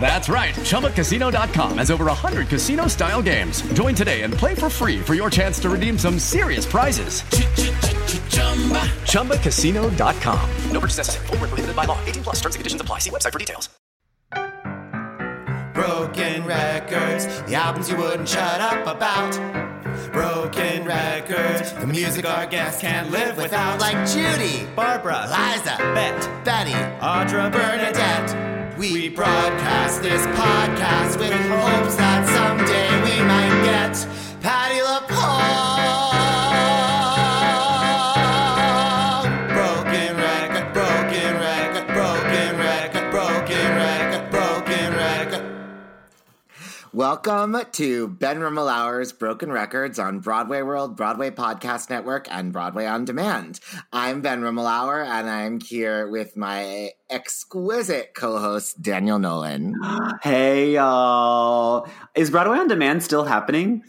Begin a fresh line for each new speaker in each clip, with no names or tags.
That's right. ChumbaCasino.com has over 100 casino style games. Join today and play for free for your chance to redeem some serious prizes. ChumbaCasino.com. No purchase necessary. Full prohibited by law. 18 plus terms and conditions apply. See website for details.
Broken records, the albums you wouldn't shut up about. Broken records, the music our guests can't live without.
Like Judy,
Barbra,
Liza,
Bette,
Betty,
Audra,
Bernadette.
We broadcast this podcast with hopes that someday we might get Patti LuPone.
Welcome to Ben Rimalower's Broken Records on Broadway World, Broadway Podcast Network, and Broadway On Demand. I'm Ben Rimmelauer, and I'm here with my exquisite co-host Daniel Nolan.
Hey y'all. Is Broadway on Demand still happening?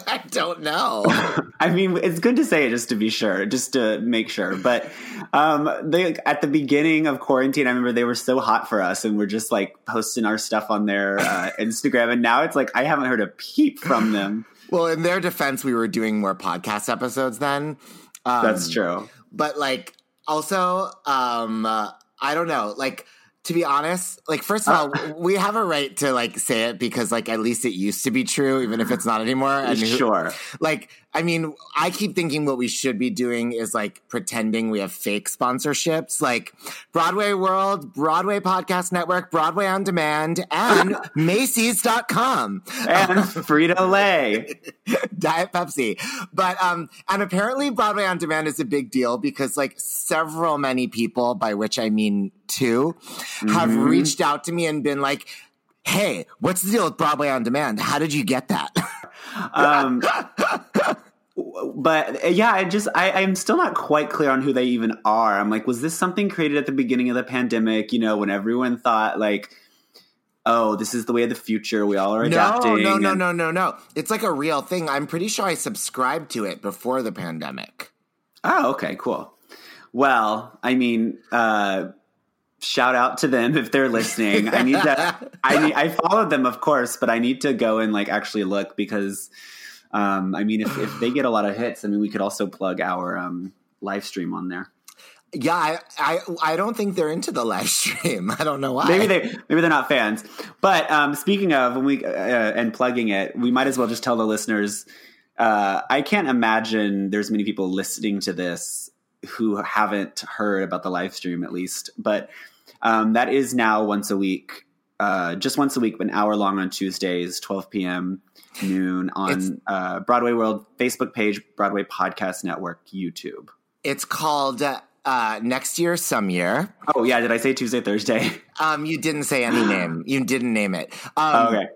I don't know.
I mean, it's good to say it just to be sure, just to make sure. But um, they at the beginning of quarantine, I remember they were so hot for us, and we're just like posting our stuff on their uh, Instagram. And now it's like I haven't heard a peep from them.
well, in their defense, we were doing more podcast episodes then. Um,
That's true.
But like, also, um, uh, I don't know, like. To be honest, like first of uh, all, we have a right to like say it because like at least it used to be true, even if it's not anymore. And who-
Sure.
like i mean i keep thinking what we should be doing is like pretending we have fake sponsorships. Like broadway world broadway podcast network broadway on demand and macy's.com
And Frito Lay.
diet pepsi. But um and apparently broadway on demand is a big deal because like several many people by which i mean 2 have
Mm-hmm.
reached out to me and been like hey what's the deal with broadway on demand? How did you get that
Um, but yeah, I just I, I'm still not quite clear on who they even are. I'm like, was this something created at the beginning of the pandemic? You know, when everyone thought like, oh, this is the way of the future. We all are adapting.
No, no, no, no, no, no. It's like a real thing. I'm pretty sure I subscribed to it before the pandemic.
Oh, okay, cool. Well, I mean, uh, shout out to them if they're listening. I need to. I need. I followed them, of course, but I need to go and like actually look because, um, I mean, if, if they get a lot of hits, I mean, we could also plug our um, live stream on there.
Yeah, I, I, I don't think they're into the live stream. I don't know why.
Maybe they maybe they're not fans. But um, speaking of when we uh, and plugging it, we might as well just tell the listeners. Uh, I can't imagine there's many people listening to this who haven't heard about the live stream at least. But um, that is now once a week, uh, just once a week, an hour long on Tuesdays, 12 p.m. noon on uh, Broadway World Facebook page, Broadway Podcast Network, YouTube.
It's called uh, Next Year, Some Year.
Oh yeah, did I say Tuesday, Thursday?
Um, you didn't say any name. You didn't name it. Um,
okay.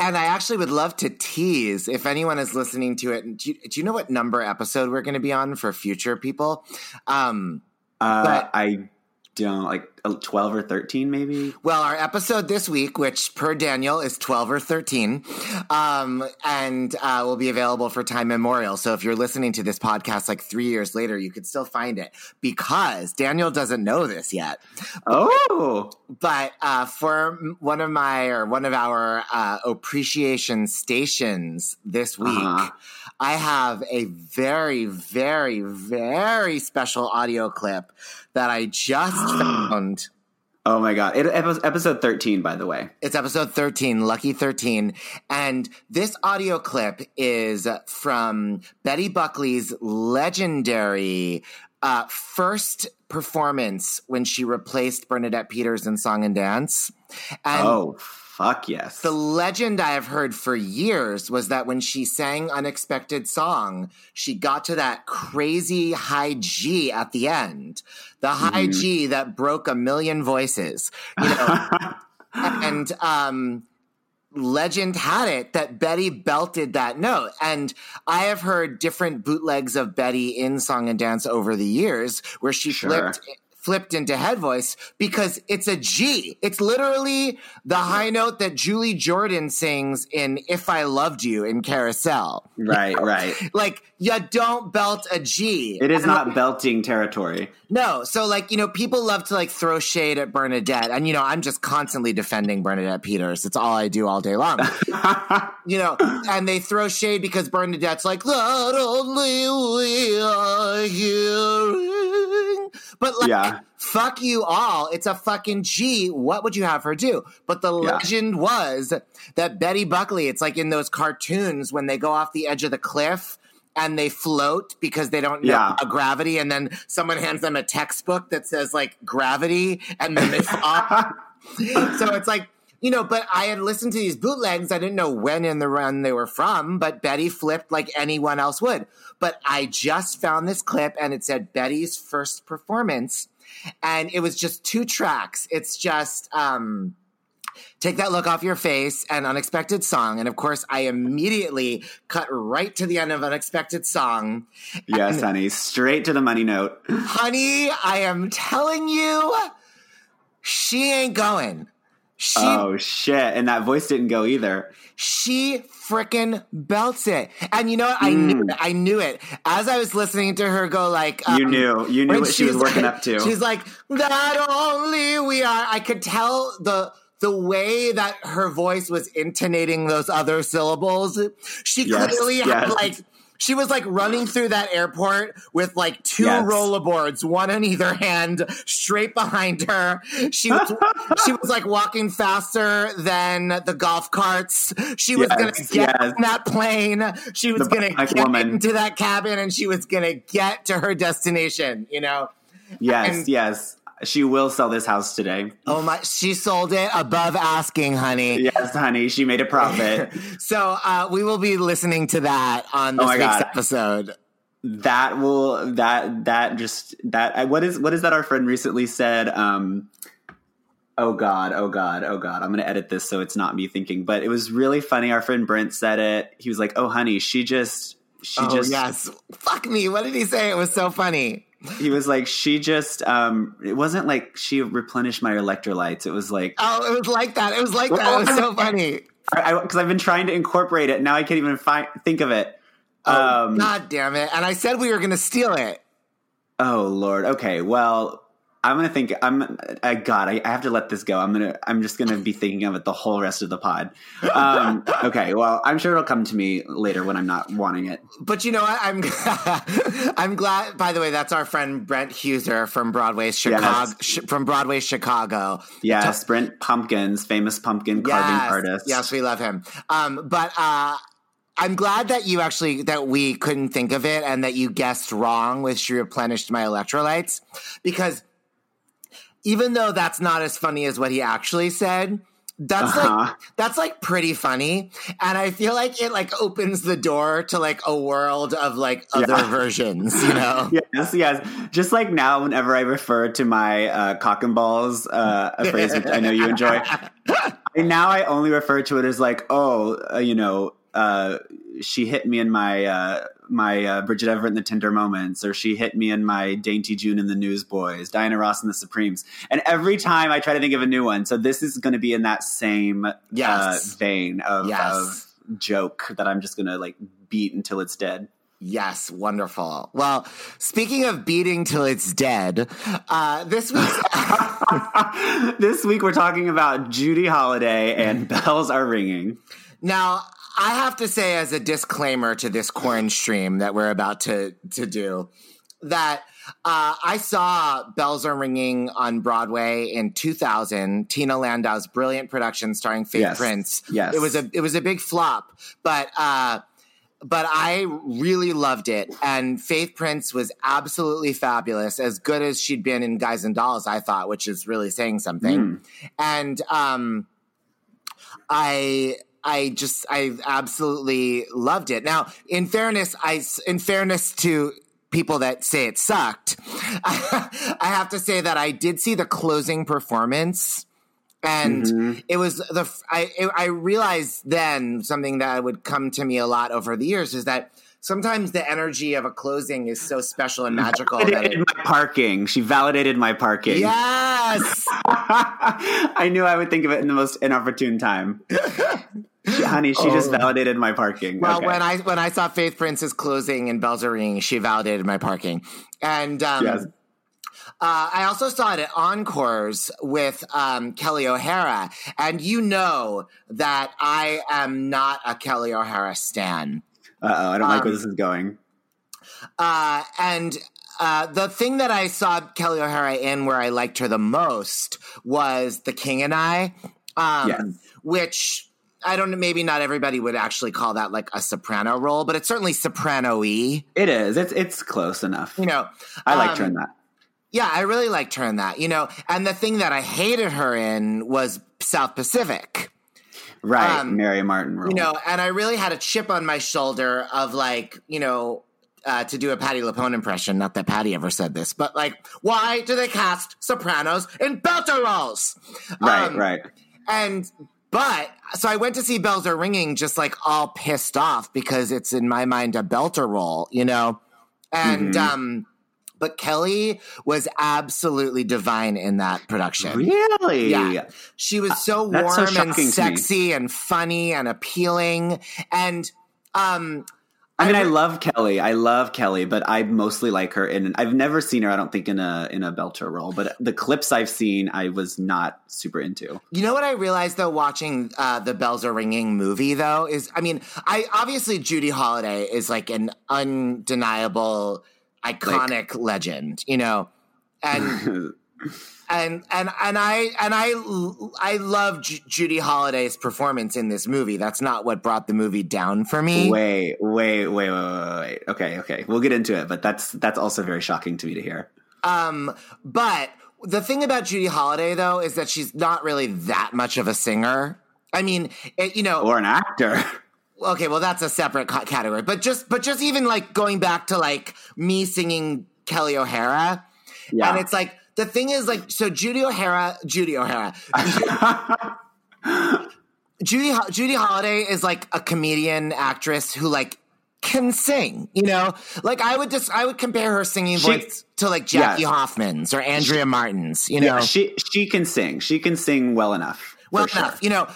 And I actually would love to tease if anyone is listening to it. Do you, do you know what number episode we're going to be on for future people? Um,
Uh,
But-
I don't like uh, twelve or thirteen, maybe.
Well, our episode this week, which per Daniel is 12 or 13, um, and uh, will be available for time memorial. So if you're listening to this podcast like three years later, you could still find it because Daniel doesn't know this yet.
Oh,
But uh, for one of my or one of our uh, appreciation stations this week,
Uh-huh.
I have a very, very, very special audio clip that I just found.
Oh my god! It, episode thirteen, by the way.
It's episode 13, Lucky 13. And this audio clip is from Betty Buckley's legendary uh, first performance when she replaced Bernadette Peters in Song and Dance. And
oh fuck yes!
the legend I have heard for years was that when she sang Unexpected Song, she got to that crazy high G at the end. The high G that broke a million voices. You know, and um legend had it that Betty belted that note. And I have heard different bootlegs of Betty in song and dance over the years where she
Sure.
flipped flipped into head voice because it's a G. It's literally the high note that Julie Jordan sings in If I Loved You in Carousel.
right, right.
Like you don't belt a G.
It is
And
not belting territory.
no, so like you know, people love to like throw shade at Bernadette, and you know, I'm just constantly defending Bernadette Peters. It's all I do all day long. you know, and they throw shade because Bernadette's like only we are hearing, but like.
Yeah.
Fuck you all. It's a fucking G. What would you have her do? But the
Yeah.
legend was that Betty Buckley, it's like in those cartoons when they go off the edge of the cliff and they float because they don't know
Yeah.
gravity, and then someone hands them a textbook that says like gravity, and then they fall. so it's like you know, but I had listened to these bootlegs. I didn't know when in the run they were from, but Betty flipped like anyone else would. But I just found this clip and it said Betty's first performance. And it was just two tracks. It's just um Take that look off your face and unexpected song. And of course, I immediately cut right to the end of unexpected song.
Yes, honey. Straight to the money note.
Honey, I am telling you, she ain't going. She
Oh shit! And that voice didn't go either.
she frickin' belts it. And you know what? I knew it. I knew it. As I was listening to her go like
You
um,
knew. You knew what she was working
like-
up to.
She's like, that only we are. I could tell the the way that her voice was intonating those other syllables. She
Yes,
clearly had like she was like running through that airport with like two
Yes.
rollerboards, one on either hand, straight behind her. She was she was like walking faster than the golf carts. She was
Yes,
gonna get
yes.
on that plane. She was
The
gonna get
woman.
into that cabin and she was gonna get to her destination, you know?
yes,
and-
yes. She will sell this house today.
Oh my she sold it above asking, honey.
Yes, honey. She made a profit.
So uh, we will be listening to that on this
Oh my
week's
God.
episode.
that will that that just that I- what is what is that our friend recently said um oh god oh god oh god i'm gonna edit this so it's not me thinking but it was really funny our friend brent said it he was like oh honey she just she
oh
just
yes. Fuck me. What did he say? It was so funny.
He was like she just um it wasn't like she replenished my electrolytes it was like
Oh, it was like that. It was like that. It was so funny.
because i've been trying to incorporate it now i can't even find think of it
Oh,
um
God damn it. And I said we were going to steal it.
Oh Lord. Okay. Well, I'm gonna think. I'm. I God. I, I have to let this go. I'm gonna. I'm just gonna be thinking of it the whole rest of the pod. Um, okay. Well, I'm sure it'll come to me later when I'm not wanting it.
But you know what? I'm I'm glad. By the way, that's our friend Brent Huser from Broadway Chicago. Sh- from Broadway Chicago.
Yes, Brent Pumpkins, famous pumpkin carving
yes,
artist.
Yes, we love him. Um, but uh, I'm glad that you actually that we couldn't think of it and that you guessed wrong with she replenished my electrolytes because even though that's not as funny as what he actually said. That's
Uh-huh.
like that's like pretty funny, and I feel like it like opens the door to like a world of like other
Yeah.
versions, you know.
Yes, yes. Just like now, whenever I refer to my uh, cock and balls, uh, a phrase which I know you enjoy, and now I only refer to it as like, oh, uh, you know, uh, she hit me in my uh, my uh, Bridget Everett in the Tender Moments, or she hit me in my Dainty June in the Newsboys, Diana Ross in the Supremes, and every time I try to think of a new one. So this is going to be in that same
Yes.
uh, vein of,
Yes.
of joke that I'm just going to like beat until it's dead.
Yes, wonderful. Well, speaking of beating till it's dead, uh, this week's
this week we're talking about Judy Holliday and bells are ringing.
Now, I have to say, as a disclaimer to this corn stream that we're about to to do, that uh, I saw Bells Are Ringing on Broadway in 2000. Tina Landau's brilliant production starring Faith
Yes.
Prince.
Yes.
it was a it was a big flop, but uh, but I really loved it. And Faith Prince was absolutely fabulous, as good as she'd been in Guys and Dolls. I thought, which is really saying something. And um, I I just I absolutely loved it. Now, in fairness, I in fairness to people that say it sucked, I have to say that I did see the closing performance. And mm-hmm. it was the I I realized then something that would come to me a lot over the years is that sometimes the energy of a closing is so special and magical
Validated
it,
my parking. She validated my parking.
yes
I knew I would think of it in the most inopportune time. Honey, she just validated my parking.
Oh. Well,
Okay.
when I when I saw Faith Prince's closing and bells are ringing, she validated my parking, and um,
Yes.
uh, I also saw it at Encores with um, Kelli O'Hara, and you know that I am not a Kelli O'Hara stan.
Uh oh, I don't like
um,
where this is going.
Uh, and uh, the thing that I saw Kelli O'Hara in where I liked her the most was The King and I, um,
Yes.
which I don't know, maybe not everybody would actually call that like a soprano role, but it's certainly soprano y.
It is. It's it's close enough.
You know,
I liked her
um,
in that.
Yeah, I really liked her in that, you know. And the thing that I hated her in was South Pacific.
Right,
um,
Mary Martin role.
You know, and I really had a chip on my shoulder of like, you know, uh, to do a Patti LuPone impression. Not that Patty ever said this, but like, why do they cast sopranos in belter roles?
right,
um,
right.
And but so I went to see Bells Are Ringing, just like all pissed off because it's in my mind a belter role, you know. And
Mm-hmm.
um, but Kelly was absolutely divine in that production.
Really?
Yeah. She was so
that's so
warm and
to me.
sexy and funny and appealing. And um
I mean, I,
re-
love Kelly. I love Kelly, but I mostly like her in. I've never seen her. I don't think in a in a belter role, but the clips I've seen, I was not super into.
You know what I realized though, watching uh, the Bells Are Ringing movie though, is I mean, I obviously Judy Holliday is like an undeniable, iconic legend, you know, and and and and I and I I love Ju- Judy Holliday's performance in this movie. That's not what brought the movie down for me.
Wait, wait, wait, wait, wait, wait. Okay, okay, we'll get into it, but that's that's also very shocking to me to hear.
Um, but the thing about Judy Holliday though is that she's not really that much of a singer. I mean, it, you know,
Or an actor.
okay, well that's a separate ca- category. But just but just even like going back to like me singing Kelli O'Hara,
Yeah.
and it's like the thing is like so Judy O'Hara, Judy O'Hara, Judy Judy Holliday is like a comedian actress who like can sing. You know, like I would just I would compare her singing
She-
voice to like Jackie
Yes.
Hoffman's or Andrea Martin's. You know,
Yeah, she she can sing. She can sing well enough.
well
sure.
enough you know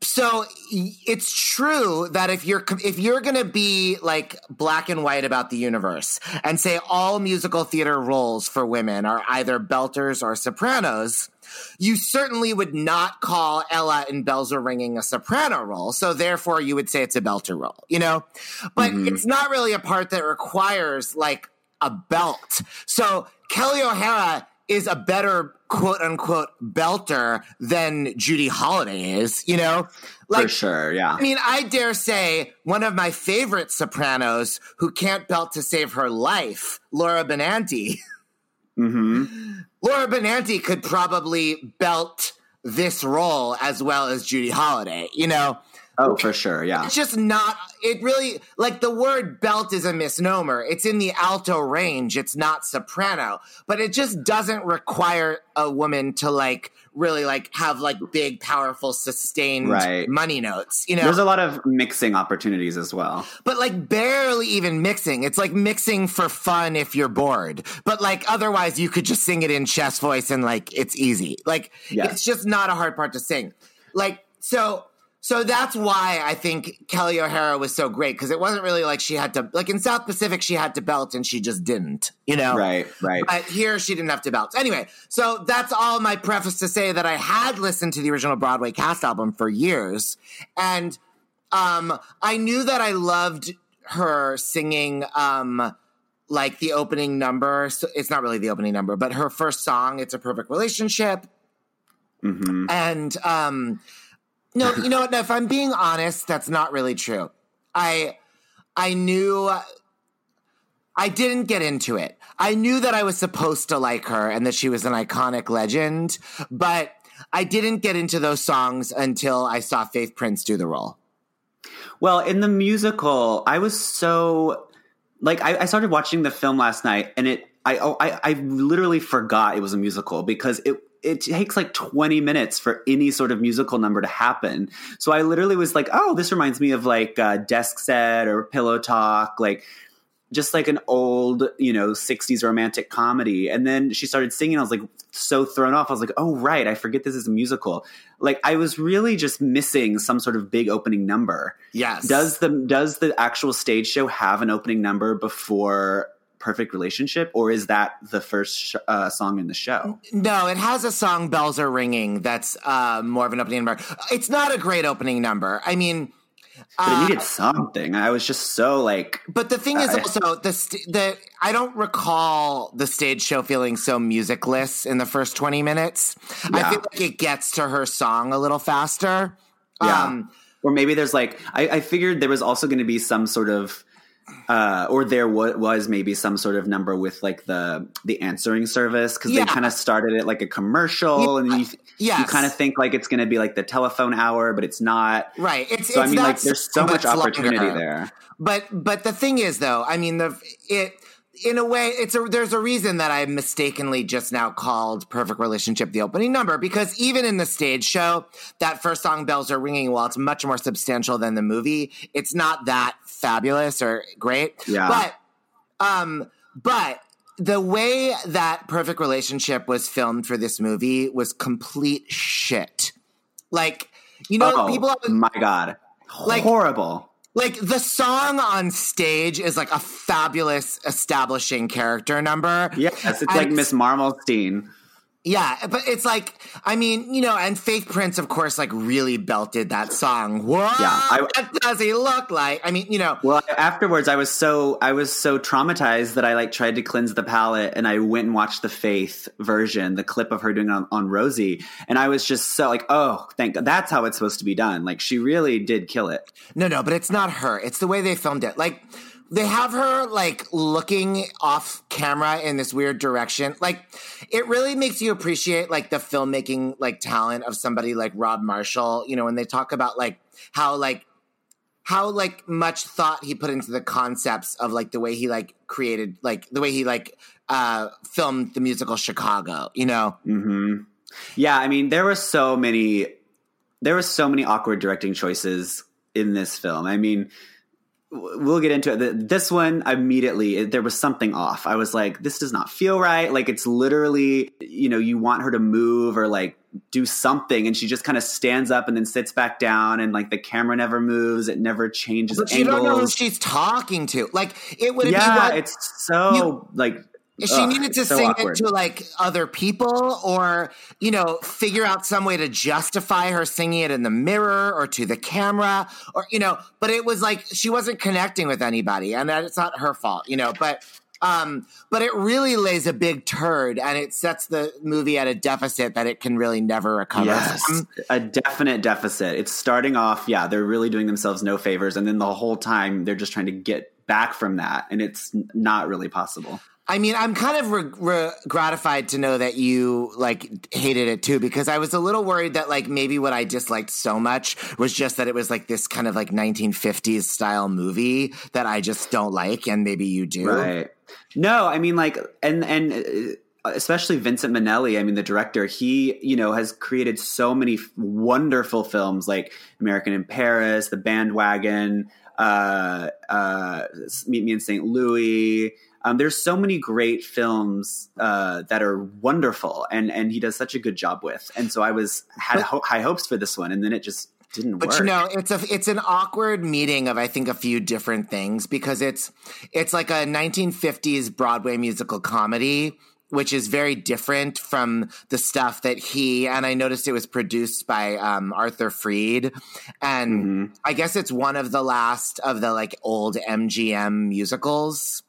so it's true that if you're if you're gonna be like black and white about the universe and say all musical theater roles for women are either belters or sopranos you certainly would not call Ella in Bells Are Ringing a soprano role, so therefore you would say it's a belter role, you know? But mm-hmm. it's not really a part that requires like a belt. So Kelli O'Hara is a better quote unquote belter than Judy Holliday is, you know? Like,
for sure. Yeah.
I mean, I dare say one of my favorite sopranos who can't belt to save her life, Laura Benanti.
hmm
Laura Benanti could probably belt this role as well as Judy Holliday, you know?
Oh, for sure. Yeah.
It's just not, it really, like the word belt is a misnomer. It's in the alto range, it's not soprano, but it just doesn't require a woman to like really like have like big, powerful, sustained
Right.
money notes, you know?
There's a lot of mixing opportunities as well.
but like barely even mixing. It's like mixing for fun if you're bored. But like otherwise you could just sing it in chest voice and like it's easy. Like
Yes.
it's just not a hard part to sing. Like so so that's why I think Kelli O'Hara was so great because it wasn't really like she had to like in South Pacific she had to belt and she just didn't, you know.
Right. Right.
But here she didn't have to belt. Anyway, so that's all my preface to say that I had listened to the original Broadway cast album for years. And um, I knew that I loved her singing um, like the opening number. So it's not really the opening number, but her first song, "It's a Perfect Relationship,"
hmm
and um, no, you know what? If I'm being honest, that's not really true. I I knew I didn't get into it. I knew that I was supposed to like her and that she was an iconic legend, but I didn't get into those songs until I saw Faith Prince do the role.
Well, in the musical, I was so like I, I started watching the film last night, and it I, oh, I I literally forgot it was a musical because it it takes like 20 minutes for any sort of musical number to happen. So I literally was like, oh, this reminds me of like uh, Desk Set or Pillow Talk, like just like an old, you know, 60s romantic comedy. And then she started singing. I was like so thrown off. I was like, oh, right. I forget this is a musical. Like I was really just missing some sort of big opening number.
Yes.
Does the does the actual stage show have an opening number before Perfect Relationship, or is that the first sh- uh, song in the show?
No, it has a song "Bells Are Ringing" that's uh, more of an opening number. It's not a great opening number. I mean,
But it
uh,
needed something. I was just so like,
But the thing is
I-
also the st- the I don't recall the stage show feeling so musicless in the first twenty minutes. I
Yeah.
feel like it gets to her song a little faster.
yeah.
Um,
or maybe there's like, I, I figured there was also going to be some sort of. Uh, or there wa- was maybe some sort of number with like the the answering service because
Yeah.
they kind of started it like a commercial and you, you
yes.
kind of think like it's going to be like the telephone hour but it's not
right. It's
so i mean like there's so much opportunity
longer.
there
But but the thing is though, I mean the it in a way it's a there's a reason that I mistakenly just now called Perfect Relationship the opening number because even in the stage show, that first song bells are ringing while it's much more substantial than the movie, it's not that fabulous or great.
Yeah.
But um but the way that Perfect Relationship was filmed for this movie was complete shit. Like you know,
oh
people
my god
Like-
horrible
like the song on stage is like a fabulous establishing character number.
yes it's
And
like miss Marmelstein
Yeah, but it's like I mean, you know, and Faith Prince, of course, like really belted that song. What
Yeah, I-
does he look like? I mean, you know,
Well, afterwards, I was so I was so traumatized that I like tried to cleanse the palate, and I went and watched the Faith version, the clip of her doing it on, on Rosie, and I was just so like, oh, thank God, that's how it's supposed to be done. Like she really did kill it.
no, no, but it's not her. It's the way they filmed it. Like they have her like looking off camera in this weird direction. Like it really makes you appreciate like the filmmaking like talent of somebody like Rob Marshall, you know, when they talk about like how like how like much thought he put into the concepts of like the way he like created like the way he like uh filmed the musical Chicago, you know.
hmm Yeah, I mean, there were so many, there were so many awkward directing choices in this film. I mean, we'll get into it. This one immediately, there was something off. I was like, this does not feel right. Like it's literally, you know, you want her to move or like do something, and she just kind of stands up and then sits back down, and like the camera never moves. It never changes
But you don't know who she's talking to. Like it would
yeah, it's so
You-
like.
She
ugh,
needed to
so
sing
awkward.
it to like other people or you know figure out some way to justify her singing it in the mirror or to the camera or you know but it was like she wasn't connecting with anybody and that it's not her fault you know but um but it really lays a big turd and it sets the movie at a deficit that it can really never recover
Yes,
from.
a definite deficit. It's starting off, yeah, they're really doing themselves no favors, and then the whole time they're just trying to get back from that, and it's not really possible.
I mean, I'm kind of re- re- gratified to know that you like hated it too, because I was a little worried that like maybe what I disliked so much was just that it was like this kind of like 1950s style movie that I just don't like, and maybe you do.
Right? No, I mean, like, and and uh, especially Vincent Minnelli. I mean, the director. He, you know, has created so many wonderful films, like American in Paris, The Bandwagon, uh, uh, Meet Me in St. Louis. Um, there's so many great films uh, that are wonderful, and and he does such a good job with. And so I was had ho- high hopes for this one, and then it just didn't
But
work.
you know, it's a it's an awkward meeting of I think a few different things because it's it's like a 1950s Broadway musical comedy, which is very different from the stuff that he and I noticed it was produced by um, Arthur Freed, and
Mhm.
I guess it's one of the last of the like old MGM musicals.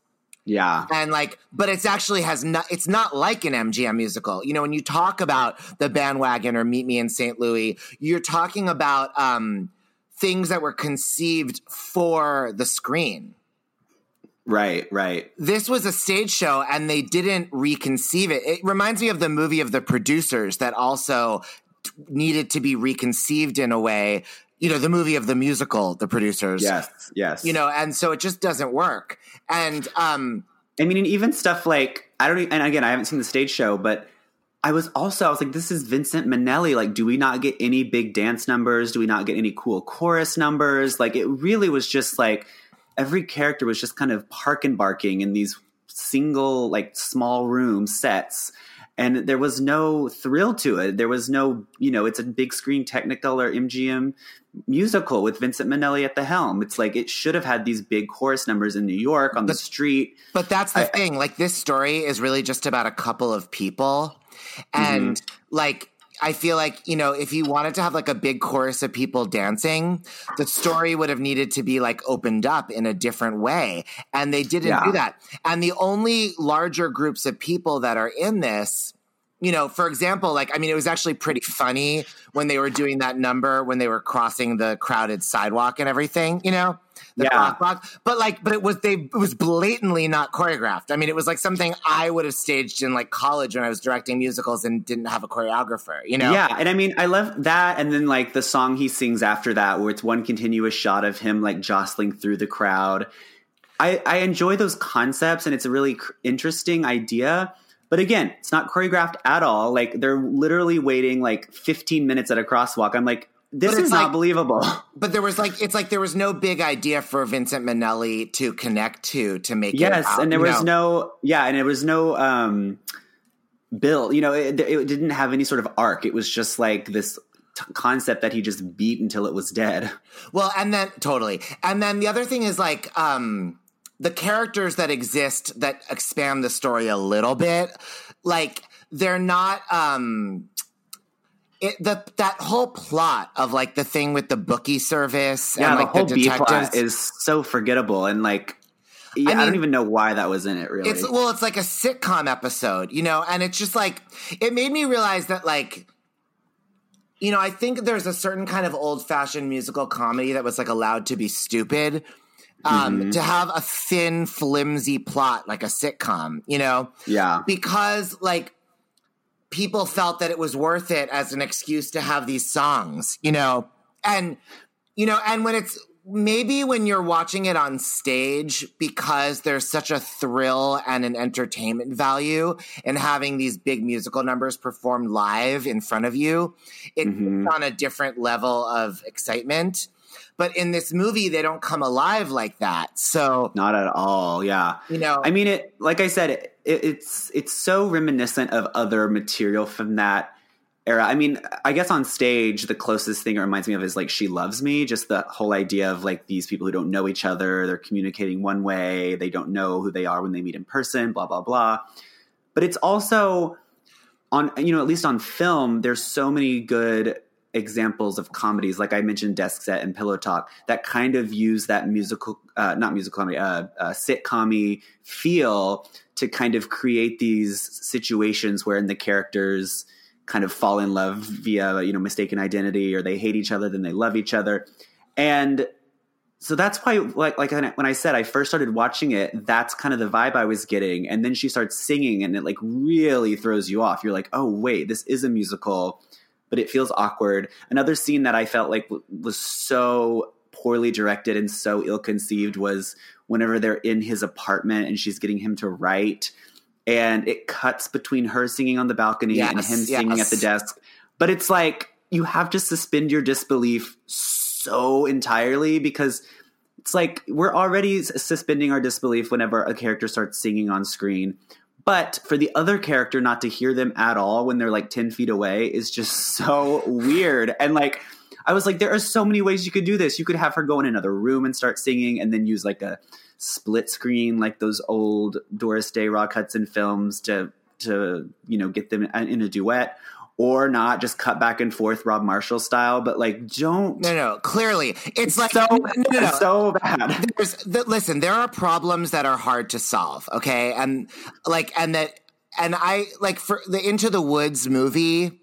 Yeah.
And like, but it's actually has not, it's not like an MGM musical. You know, when you talk about the bandwagon or Meet Me in St. Louis, you're talking about um, things that were conceived for the screen.
Right, right.
This was a stage show and they didn't reconceive it. It reminds me of the movie of the producers that also needed to be reconceived in a way. You know, the movie of the musical, the producers.
Yes, yes.
You know, and so it just doesn't work. And um
I mean, and even stuff like I don't. And again, I haven't seen the stage show, but I was also I was like, this is Vincent Minnelli. Like, do we not get any big dance numbers? Do we not get any cool chorus numbers? Like, it really was just like every character was just kind of park and barking in these single like small room sets. And there was no thrill to it. There was no, you know, it's a big screen technical or MGM musical with Vincent Minnelli at the helm. It's like it should have had these big chorus numbers in New York on the street.
But that's the thing. Like this story is really just about a couple of people. And
Mm-hmm.
like I feel like, you know, if you wanted to have like a big chorus of people dancing, the story would have needed to be like opened up in a different way. And they didn't
Yeah.
do that. And the only larger groups of people that are in this you know, for example, like I mean, it was actually pretty funny when they were doing that number when they were crossing the crowded sidewalk and everything. You know, the
Yeah.
crosswalk. But like, but it was they it was blatantly not choreographed. I mean, it was like something I would have staged in like college when I was directing musicals and didn't have a choreographer. You know,
Yeah, and I mean, I love that, and then like the song he sings after that, where it's one continuous shot of him like jostling through the crowd. I, I enjoy those concepts, and it's a really cr- interesting idea. But again, it's not choreographed at all. Like they're literally waiting like 15 minutes at a crosswalk. I'm like, this
But
is not
like-
believable.
But there was like it's like there was no big idea for Vincent Minnelli to connect to to make it.
yes,
out,
and there was
know?
no yeah, and there was no um bill. You know, it, it didn't have any sort of arc. It was just like this t- concept that he just beat until it was dead.
Well, and then totally. And then the other thing is like um the characters that exist that expand the story a little bit, like they're not um it, the that whole plot of like the thing with the bookie service
Yeah,
and
the whole
the detectives
plot is so forgettable, and like, yeah, I,
mean-
don't even know why that was in it. Really,
It's well, it's like a sitcom episode, you know, and it's just like it made me realize that like you know, I think there's a certain kind of old-fashioned musical comedy that was like allowed to be stupid. Um,
Mm-hmm.
to have a thin, flimsy plot like a sitcom, you know,
yeah,
because like people felt that it was worth it as an excuse to have these songs, you know, and you know, and when it's maybe when you're watching it on stage because there's such a thrill and an entertainment value in having these big musical numbers performed live in front of you, it's mm-hmm. on a different level of excitement. But in this movie, they don't come alive like that. So,
not at all. Yeah,
you know,
I mean, it. Like I said, it, it's it's so reminiscent of other material from that era. I mean, I guess on stage, the closest thing it reminds me of is like "She Loves Me." Just the whole idea of like these people who don't know each other, they're communicating one way, they don't know who they are when they meet in person, blah blah blah. But it's also on you know at least on film, there's so many good examples of comedies like i mentioned desk set and pillow talk that kind of use that musical uh, not musical comedy uh, uh, sitcom feel to kind of create these situations wherein the characters kind of fall in love via you know mistaken identity or they hate each other then they love each other. And so that's why like like when I- when i said i first started watching it that's kind of the vibe i was getting. And then she starts singing and it like really throws you off. You're like oh wait this is a musical but it feels awkward. Another scene that i felt like w- was so poorly directed and so ill conceived was whenever they're in his apartment and she's getting him to write and it cuts between her singing on the balcony and
Yes,
him singing
yes.
at the desk. But it's like you have to suspend your disbelief so entirely because it's like we're already suspending our disbelief whenever a character starts singing on screen but for the other character not to hear them at all when they're like 10 feet away is just so weird. And like i was like there are so many ways you could do this. You could have her go in another room and start singing and then use like a split screen like those old doris day raw rock hudson films to to you know get them in a duet or not just cut back and forth Rob Marshall style, but like don't
No, no, clearly it's like
so
no, no, no.
so bad.
There's the, listen. There are problems that are hard to solve. Okay, and like and that and I like for the Into the Woods movie.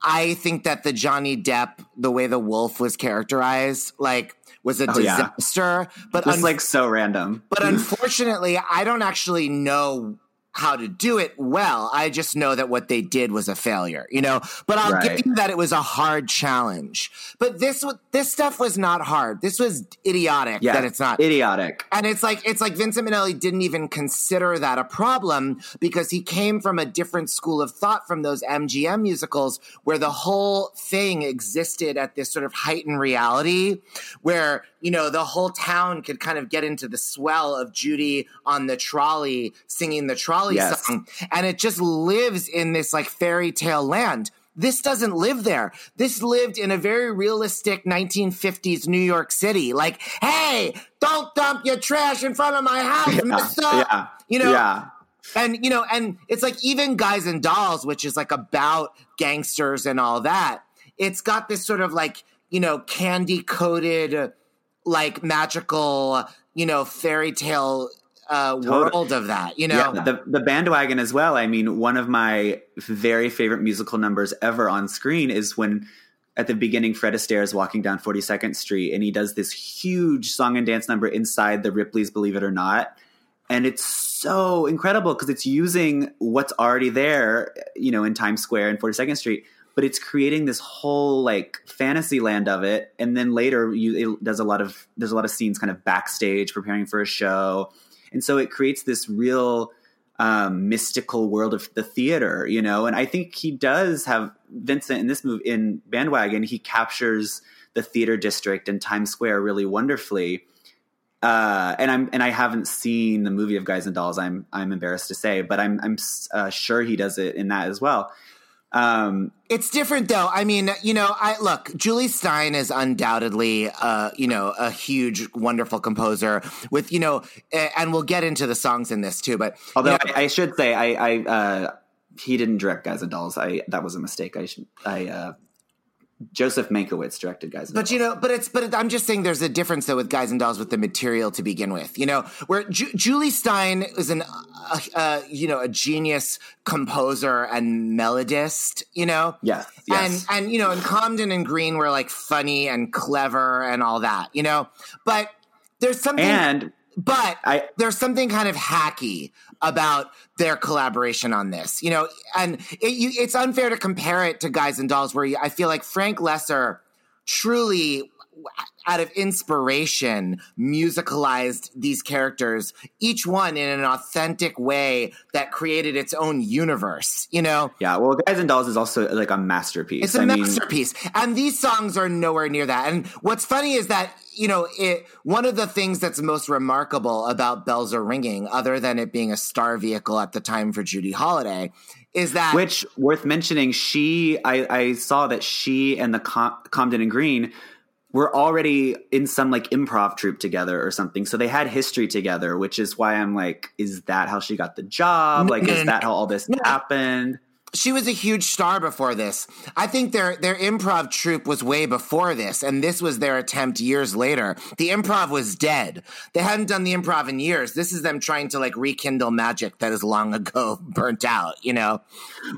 I think that the Johnny Depp, the way the wolf was characterized, like was a
Oh, yeah.
disaster. But
Just
un-
like so random.
but unfortunately, I don't actually know how to do it well. I just know that what they did was a failure, you know. But I'll
Right.
give you that it was a hard challenge. But this this stuff was not hard. This was idiotic
Yeah,
that it's not.
idiotic.
And it's like it's like Vincent Minnelli didn't even consider that a problem because he came from a different school of thought from those MGM musicals where the whole thing existed at this sort of heightened reality where you know the whole town could kind of get into the swell of Judy on the trolley singing the trolley
Yes.
song and it just lives in this like fairy tale land. This doesn't live there. This lived in a very realistic 1950s New York City. Like, hey, don't dump your trash in front of my house, mister.
yeah.
You know,
Yeah.
and you know, and it's like even Guys and Dolls, which is like about gangsters and all that. It's got this sort of like you know candy coated, like magical, you know, fairy tale uh,
Totally.
world of that. You know,
Yeah, the the bandwagon as well. I mean, one of my very favorite musical numbers ever on screen is when at the beginning Fred Astaire is walking down 42nd Street and he does this huge song and dance number inside the Ripley's Believe It or Not. And it's so incredible because it's using what's already there, you know, in Times Square and 42nd Street, but it's creating this whole like fantasy land of it. And then later, you it does a lot of there's a lot of scenes kind of backstage preparing for a show, and so it creates this real um, mystical world of the theater, you know. And I think he does have Vincent in this move in Bandwagon. He captures the theater district and Times Square really wonderfully. Uh, and I'm and I haven't seen the movie of Guys and Dolls. I'm I'm embarrassed to say, but I'm I'm uh, sure he does it in that as well. Um,
It's different though. I mean, you know, I look, Jule Styne is undoubtedly uh, you know, a huge wonderful composer with, you know, and we'll get into the songs in this too, but
although
you know,
I, I should say I, I uh, he didn't direct Guys and Dolls. I that was a mistake. I should I uh, Joseph Mankiewicz directed Guys and Dolls.
But you know, but it's but it, I'm just saying there's a difference though with Guys and Dolls with the material to begin with. You know, where Ju- Jule Styne is an uh, uh, you know a genius composer and melodist. You know,
yeah, yes.
and and you know, and Comden and Green were like funny and clever and all that. You know, but there's something
and
but
I-
there's something kind of hacky about their collaboration on this, you know, and it, you, it's unfair to compare it to Guys and Dolls, where you, I feel like Frank Loesser truly, out of inspiration, musicalized these characters, each one in an authentic way that created its own universe, you know?
yeah, well, Guys and Dolls is also like a masterpiece.
It's a
I mean,
masterpiece. and these songs are nowhere near that. And what's funny is that, you know, it one of the things that's most remarkable about Bells Are Ringing, other than it being a star vehicle at the time for Judy Holliday, is that
Which worth mentioning, she I, I saw that she and the Com- Comden and Green were already in some like improv troupe together or something. So they had history together, which is why I'm like, is that how she got the job? Like, is that how all this mm-hmm. happened?
she was a huge star before this. I think their their improv troupe was way before this, and this was their attempt years later. The improv was dead. They hadn't done the improv in years. This is them trying to like rekindle magic that is long ago burnt out, you know?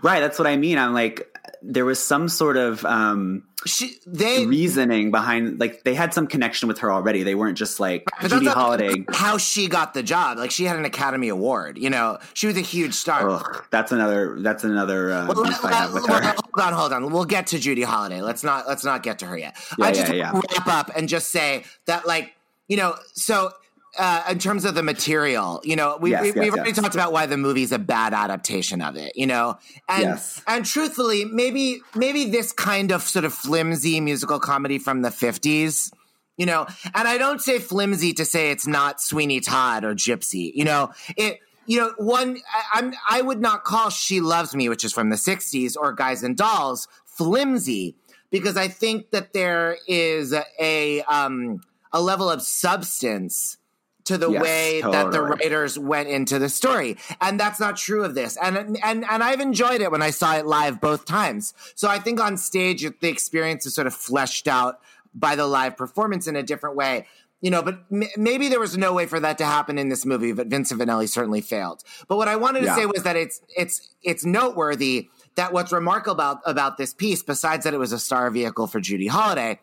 Right. That's what I mean. I'm like, there was some sort of um,
She they
reasoning behind, like, they had some connection with her already. They weren't just like
But
Judy Holliday.
How she got the job? Like she had an Academy Award. You know, she was a huge star.
Ugh, that's another. That's another uh,
Well,
I
let- let- hold on, hold on. We'll get to Judy Holliday. Let's not let's not get to her yet.
Yeah,
I just
yeah, yeah.
wrap up and just say that, like, you know, so. Uh, in terms of the material, you know, we,
Yes,
we,
yes,
we've already
yes.
talked about why the movie's a bad adaptation of it, you know, and and truthfully, maybe maybe this kind of sort of flimsy musical comedy from the fifties, you know, and I don't say flimsy to say it's not Sweeney Todd or Gypsy, you know, it. You know, one I, I'm I would not call "She Loves Me," which is from the '60s, or "Guys and Dolls" flimsy because I think that there is a um, a level of substance to the
Yes,
way that the writers went into the story. And that's not true of this. And and and I've enjoyed it when I saw it live both times. So I think on stage the experience is sort of fleshed out by the live performance in a different way. You know, but m- maybe there was no way for that to happen in this movie, but Vincent Vanelli certainly failed. But what I wanted to
Yeah.
say was that it's it's it's noteworthy that what's remarkable about about this piece, besides that it was a star vehicle for Judy Holliday,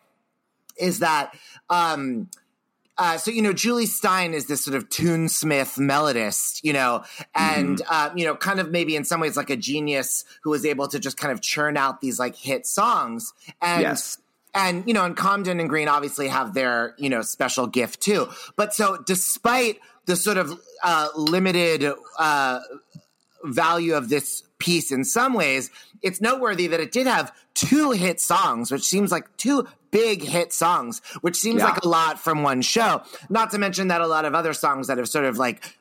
is that um uh, so you know Jule Styne is this sort of tunesmith melodist, you know, and uh, you know, kind of maybe in some ways like a genius who was able to just kind of churn out these like hit songs. And
Yes.
and you know, and Comden and Green obviously have their you know special gift too. But so despite the sort of uh, limited uh, value of this piece in some ways, it's noteworthy that it did have two hit songs, which seems like two big hit songs, which seems
Yeah.
like a lot from one show. Not to mention that a lot of other songs that have sort of like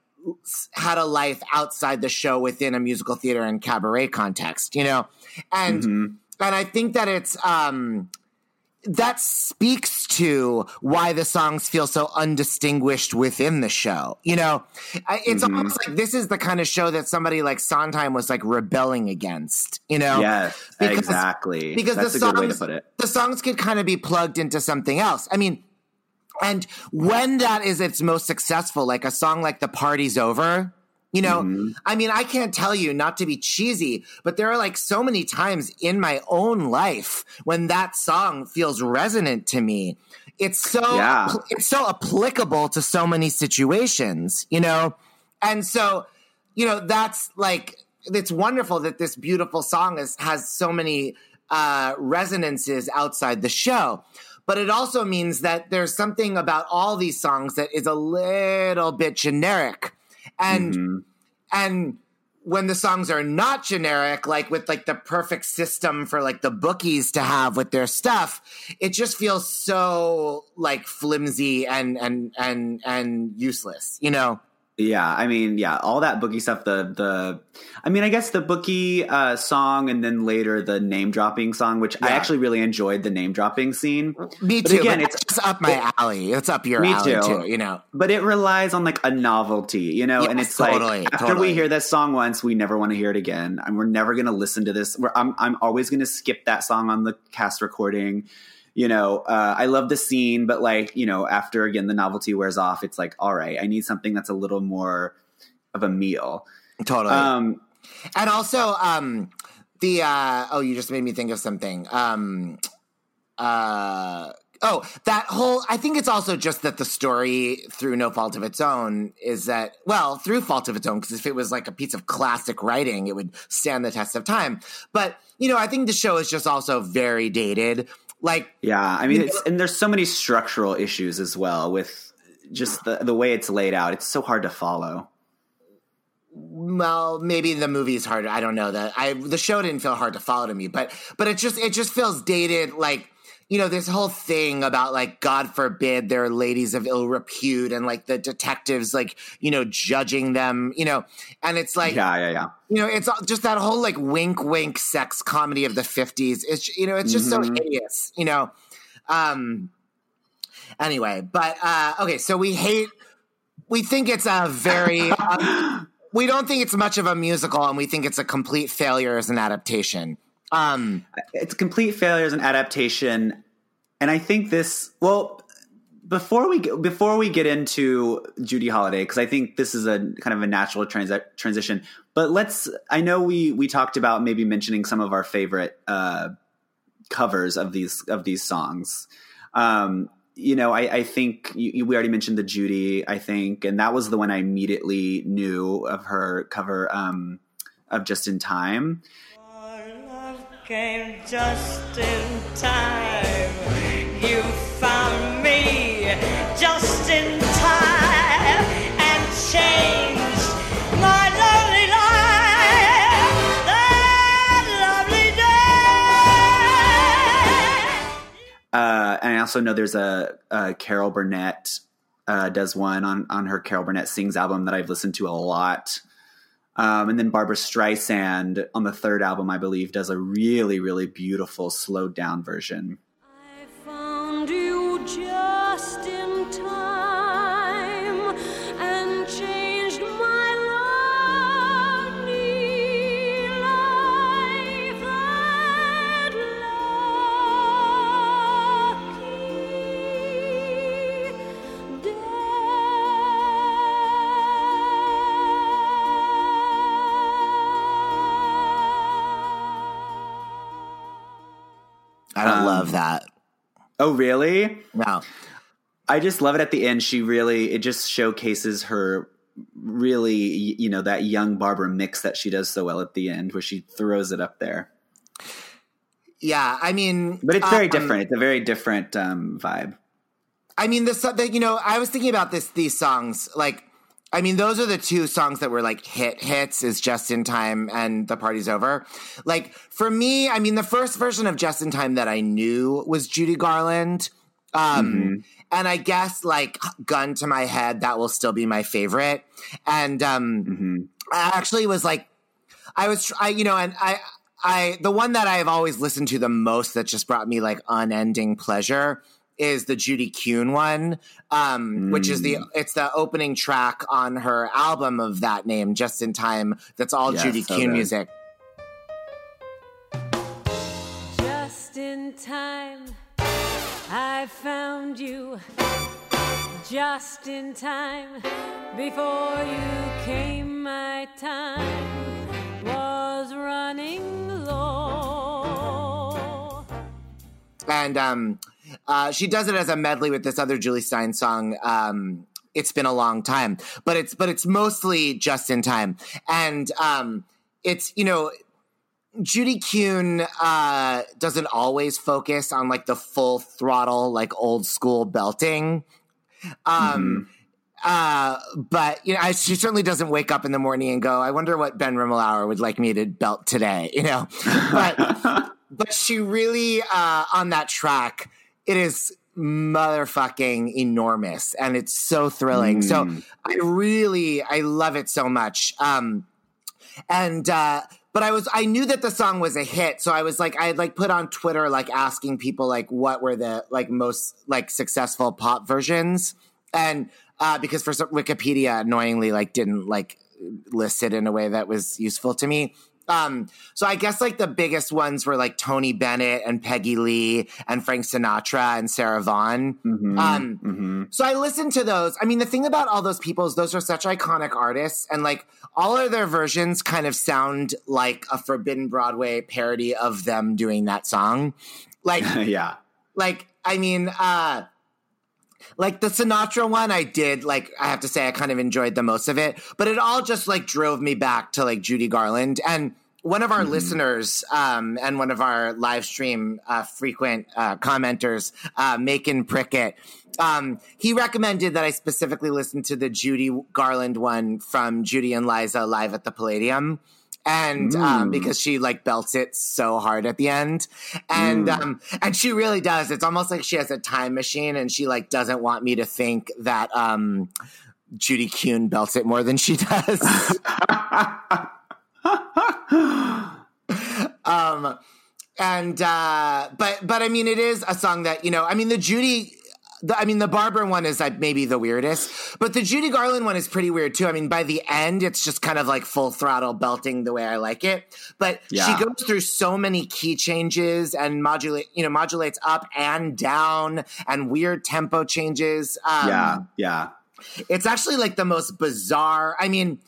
had a life outside the show within a musical theater and cabaret context, you know? And and I think that it's um that speaks to why the songs feel so undistinguished within the show. You know, it's
Mm-hmm.
almost like this is the kind of show that somebody like Sondheim was like rebelling against. You know,
Yes,
Because-
exactly.
because
That's
the songs,
good way to put it.
the songs could kind of be plugged into something else. I mean, and when that is its most successful, like a song like "The Party's Over," you know,
Mm-hmm.
I mean, I can't tell you not to be cheesy, but there are like so many times in my own life when that song feels resonant to me. It's so
Yeah.
it's so applicable to so many situations, you know, and so you know that's like it's wonderful that this beautiful song is, has so many uh, resonances outside the show. But it also means that there's something about all these songs that is a little bit generic. And mm-hmm. and when the songs are not generic, like with like the perfect system for like the bookies to have with their stuff, it just feels so like flimsy and and and and useless, you know?
Yeah, I mean, yeah, all that bookie stuff. The the, I mean, I guess the bookie uh, song, and then later the name dropping song, which I actually really enjoyed the name dropping scene.
Me
But
too.
again,
but
it's-
up my alley. It's up your
Me
alley
too.
too. You know.
But it relies on like a novelty, you know, and it's
totally,
like after
totally.
we hear this song once, we never want to hear it again, and we're never going to listen to this. We're, I'm I'm always going to skip that song on the cast recording. You know, uh, I love the scene, but like you know, after again the novelty wears off, it's like all right, I need something that's a little more of a meal.
Totally.
Um,
and also, um, the uh, oh, you just made me think of something. Um, uh, oh, that whole. I think it's also just that the story, through no fault of its own, is that well, through fault of its own, because if it was like a piece of classic writing, it would stand the test of time. But you know, I think the show is just also very dated. Like
Yeah, I mean, it's and there's so many structural issues as well with just the the way it's laid out. It's so hard to follow.
well maybe the movie is harder i don't know that i the show didn't feel hard to follow to me but but it just it just feels dated like you know this whole thing about like god forbid there are ladies of ill repute and like the detectives like you know judging them you know and it's like
Yeah, yeah, yeah.
you know it's just that whole like wink wink sex comedy of the 50s it's you know it's just so hideous you know? Um anyway but uh okay so we hate we think it's a very um, we don't think it's much of a musical and we think it's a complete failure as an adaptation um
it's complete failure as an adaptation. And i think this well before we before we get into Judy Holliday because I think this is a kind of a natural transi- transition but let's I know we we talked about maybe mentioning some of our favorite uh, covers of these of these songs. Um, you know I, I think you- we already mentioned the Judy I think and that was the one I immediately knew of her cover um, of Just in Time
came just in time. You found me just in time and changed my lonely life. That lovely day.
Uh, and I also know there's a, a Carol Burnett uh, does one on on her Carol Burnett Sings album that I've listened to a lot. Um, and then Barbra Streisand on the third album, I believe, does a really, really beautiful slowed down version.
Love that.
Oh, really?
No.
I just love it at the end. She really it just showcases her really you know that young Barbra mix that she does so well at the end where she throws it up there.
Yeah, I mean,
But it's very
um,
different. It's a very different um, vibe.
I mean, this, the, you know, I was thinking about this, these songs, like, I mean, those are the two songs that were like hit hits is Just in Time and The Party's Over. Like, for me, I mean, the first version of Just in Time that I knew was Judy Garland. Um, and I guess like gun to my head, that will still be my favorite. And, um, I actually was like, I was, I, you know, and I, I, the one that I've always listened to the most that just brought me like unending pleasure is the Judy Kuhn one, um, which is the, it's the opening track on her album of that name, Just in Time. That's all
Yes,
Judy
so
Kuhn
good.
music.
Just in time, I found you. Just in time, before you came, my time was running low.
and um, uh, she does it as a medley with this other Jule Styne song. Um, it's been a long time, but it's but it's mostly just in time, and um, it's you know. Judy Kuhn uh, doesn't always focus on like the full throttle, like old school belting. Um, uh, but you know, I, she certainly doesn't wake up in the morning and go, "I wonder what Ben Rimalower would like me to belt today," you know. But but she really uh, on that track, it is motherfucking enormous, and it's so thrilling. So I really, I love it so much. Um, and uh but i was i knew that the song was a hit so i was like i had like put on twitter like asking people like what were the like most like successful pop versions and uh because for some wikipedia annoyingly like didn't like list it in a way that was useful to me um so i guess like the biggest ones were like tony bennett and peggy lee and frank sinatra and sarah vaughan um so I listened to those. I mean, the thing about all those people is those are such iconic artists, and like all of their versions kind of sound like a Forbidden Broadway parody of them doing that song. Like,
yeah.
like I mean, uh like the Sinatra one, I did like I have to say I kind of enjoyed the most of it, but it all just like drove me back to like Judy Garland and one of our listeners um, and one of our live stream uh, frequent uh, commenters, uh, Macon Prickett, um, he recommended that I specifically listen to the Judy Garland one from Judy and Liza live at the Palladium. And um, because she like belts it so hard at the end, and um, and she really does. It's almost like she has a time machine, and she like doesn't want me to think that um, Judy Kuhn belts it more than she does. um and uh but but i mean it is a song that you know i mean the judy the, I mean, the Barbra one is like maybe the weirdest, but the Judy Garland one is pretty weird too. I mean, by the end, it's just kind of like full throttle belting the way I like it. But
Yeah.
she goes through so many key changes and modulate, you know, modulates up and down and weird tempo changes. Um,
yeah. Yeah.
it's actually like the most bizarre. I mean,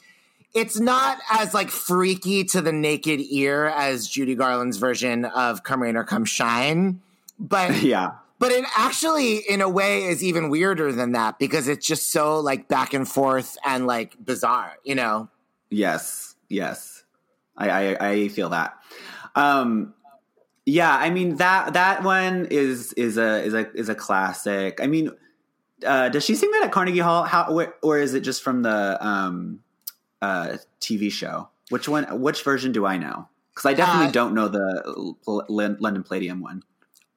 it's not as like freaky to the naked ear as Judy Garland's version of "Come Rain or Come Shine," but
Yeah.
But it actually, in a way, is even weirder than that because it's just so like back and forth and like bizarre. You know?
Yes, yes, I, I I feel that. Um, yeah, I mean that that one is is a is a is a classic. I mean, uh, does she sing that at Carnegie Hall? How where, or is it just from the um, uh, TV show? Which one? Which version do I know? Because I definitely
Uh,
don't know the L- L- London Palladium one.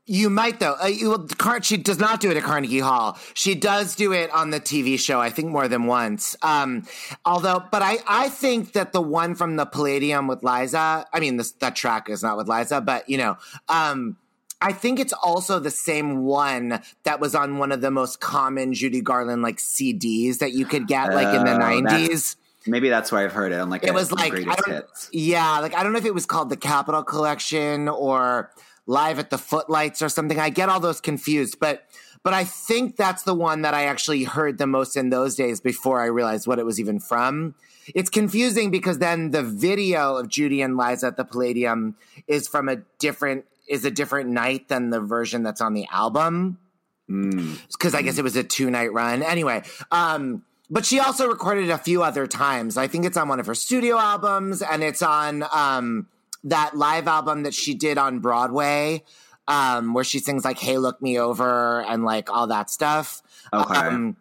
You might though. Uh, you, well, Car- she does not do it at Carnegie Hall. She does do it on the TV show. I think more than once. Um, although, but I I think that the one from the Palladium with Liza. I mean, this, that track is not with Liza, but you know. Um, I think it's also the same one that was on one of the most common Judy Garland like CDs that you could get like in the
Oh,
nineties.
Maybe that's where I've heard it on like
It
a-
was like I
greatest
don't,
hits.
yeah, like I don't know if it was called the Capitol Collection or Live at the Footlights or something. I get all those confused, but but I think that's the one that I actually heard the most in those days before I realized what it was even from. It's confusing because then the video of Judy and Liza at the Palladium is from a different is a different night than the version that's on the album because I guess it was a two night run. Anyway, um, but she also recorded a few other times. I think it's on one of her studio albums, and it's on um, that live album that she did on Broadway, um, where she sings like "Hey, Look Me Over" and like all that stuff.
Okay.
Um,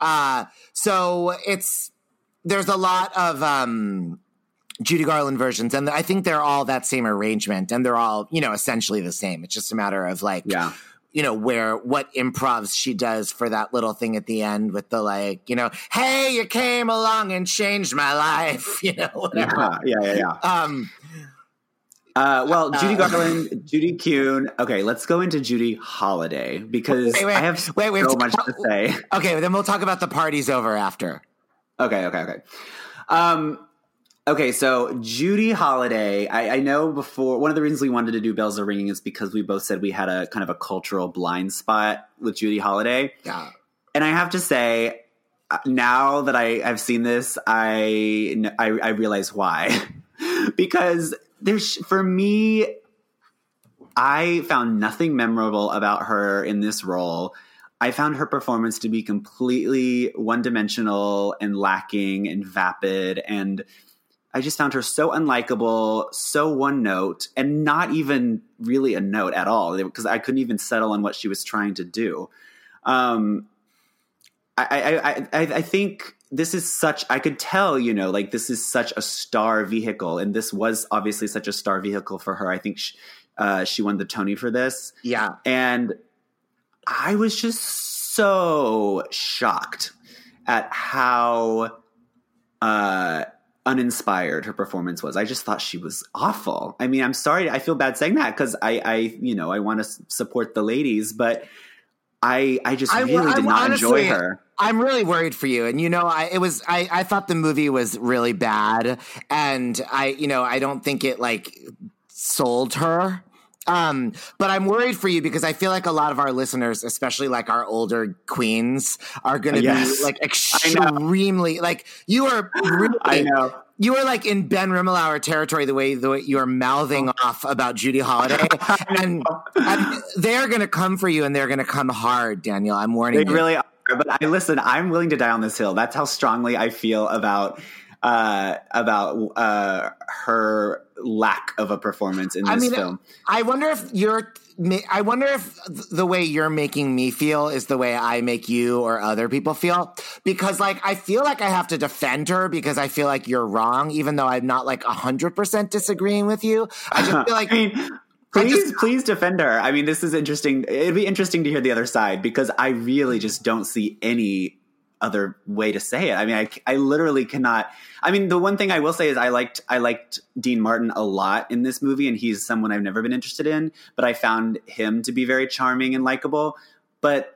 uh, so it's there's a lot of um, Judy Garland versions, and I think they're all that same arrangement, and they're all you know essentially the same. It's just a matter of like
Yeah.
you know where what improvs she does for that little thing at the end with the like you know hey you came along and changed my life you know whatever.
Yeah, yeah, yeah. yeah.
um
Uh, well, Judy
Uh,
Garland, Judy Kuhn. Okay, let's go into Judy Holliday because
Wait, wait,
I have
wait, wait,
so
wait.
much to say.
okay then we'll talk about the parties over after
Okay, okay, okay. Um, okay, so Judy Holliday, I, I know before one of the reasons we wanted to do Bells Are Ringing is because we both said we had a kind of a cultural blind spot with Judy Holliday.
yeah
And I have to say, uh, now that I have seen this, I I, I realize why. because there's for me, I found nothing memorable about her in this role. I found her performance to be completely one dimensional and lacking and vapid. And I just found her so unlikable, so one note, and not even really a note at all because I couldn't even settle on what she was trying to do. Um, I, I, I, I I think this is such, I could tell, you know, like this is such a star vehicle. And this was obviously such a star vehicle for her. I think she, uh, she won the Tony for this.
yeah
And I was just so shocked at how uh, uninspired her performance was. I just thought she was awful. I mean, I'm sorry. I feel bad saying that because I, I, you know, I want to support the ladies, but I, I just
I-
really did not
honestly-
enjoy her.
I'm really worried for you. And you know, I it was I, I thought the movie was really bad and I you know, I don't think it like sold her. Um, but I'm worried for you because I feel like a lot of our listeners, especially like our older queens, are going to
Yes.
be like extremely like you are. Really,
I know.
you are like in Ben Rimalower territory the way the way you are mouthing off about Judy Holliday, and, and they're going to come for you and they're going to come hard, Daniel. I'm warning
They
you.
really are. But I listen. I'm willing to die on this hill. That's how strongly I feel about uh, about uh, her lack of a performance in this
I mean,
film.
I wonder if you're. I wonder if the way you're making me feel is the way I make you or other people feel. Because, like, I feel like I have to defend her because I feel like you're wrong, even though I'm not like hundred percent disagreeing with you. I just feel like
I mean, please,
just-
please defend her. I mean, this is interesting. It'd be interesting to hear the other side because I really just don't see any other way to say it. I mean, I, I literally cannot. I mean, the one thing I will say is I liked I liked Dean Martin a lot in this movie, and he's someone I've never been interested in, but I found him to be very charming and likable. But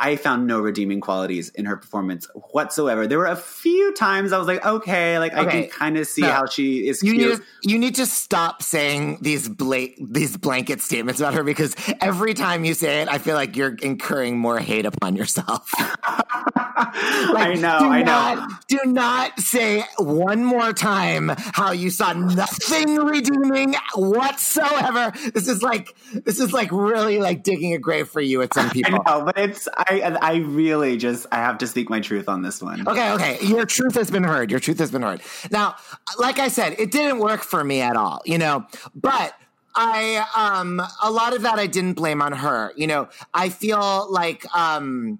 I found no redeeming qualities in her performance whatsoever. There were a few times I was like, okay, like I can kind of see
No.
how she is
you
cute.
need to, you need to stop saying these bla- these blanket statements about her because every time you say it, I feel like you're incurring more hate upon yourself.
I know,
do
I know.
Not, do not say one more time how you saw nothing redeeming whatsoever. This is like this is like really like digging a grave for you at some people.
I know, but it's I I really just I have to speak my truth on this one.
Okay, okay. Your truth has been heard. Your truth has been heard. Now, like I said, it didn't work for me at all, you know, but I, um, a lot of that I didn't blame on her. You know, I feel like, um,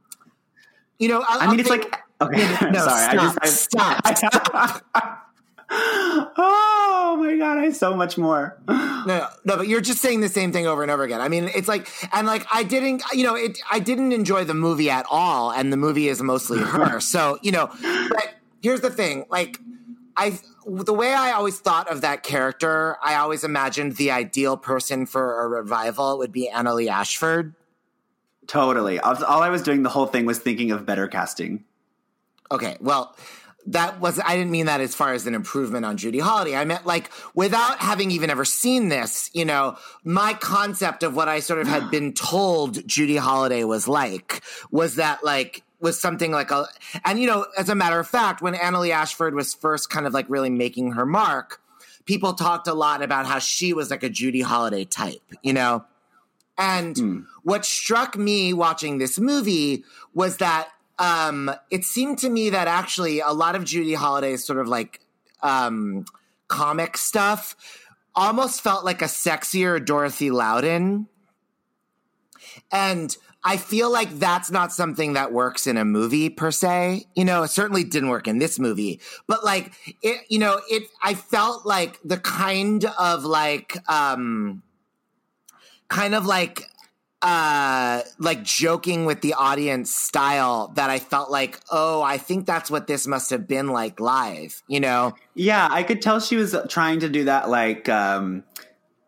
you know,
I mean, it's like okay.
No,
sorry,
stop,
I just I,
stop,
oh my god, I have so much more.
no, no, no, but you're just saying the same thing over and over again. I mean, it's like, and like, I didn't, you know, it, I didn't enjoy the movie at all, and the movie is mostly her. So, you know, but here's the thing, like, I, the way I always thought of that character, I always imagined the ideal person for a revival would be Annaleigh Ashford.
Totally. All I was doing the whole thing was thinking of better casting.
Okay, well, that was I didn't mean that as far as an improvement on Judy Holliday. I meant like without having even ever seen this, you know, my concept of what I sort of had been told Judy Holliday was like was that like was something like a and you know, as a matter of fact, when Annaleigh Ashford was first kind of like really making her mark, people talked a lot about how she was like a Judy Holliday type, you know? And hmm. what struck me watching this movie was that um, it seemed to me that actually a lot of Judy Holliday's sort of like um, comic stuff almost felt like a sexier Dorothy Loudon. And I feel like that's not something that works in a movie per se. You know, it certainly didn't work in this movie, but like it, you know, it, I felt like the kind of like, um, kind of like, uh, like joking with the audience style that I felt like, oh, I think that's what this must have been like live, you know?
Yeah, I could tell she was trying to do that, like, um,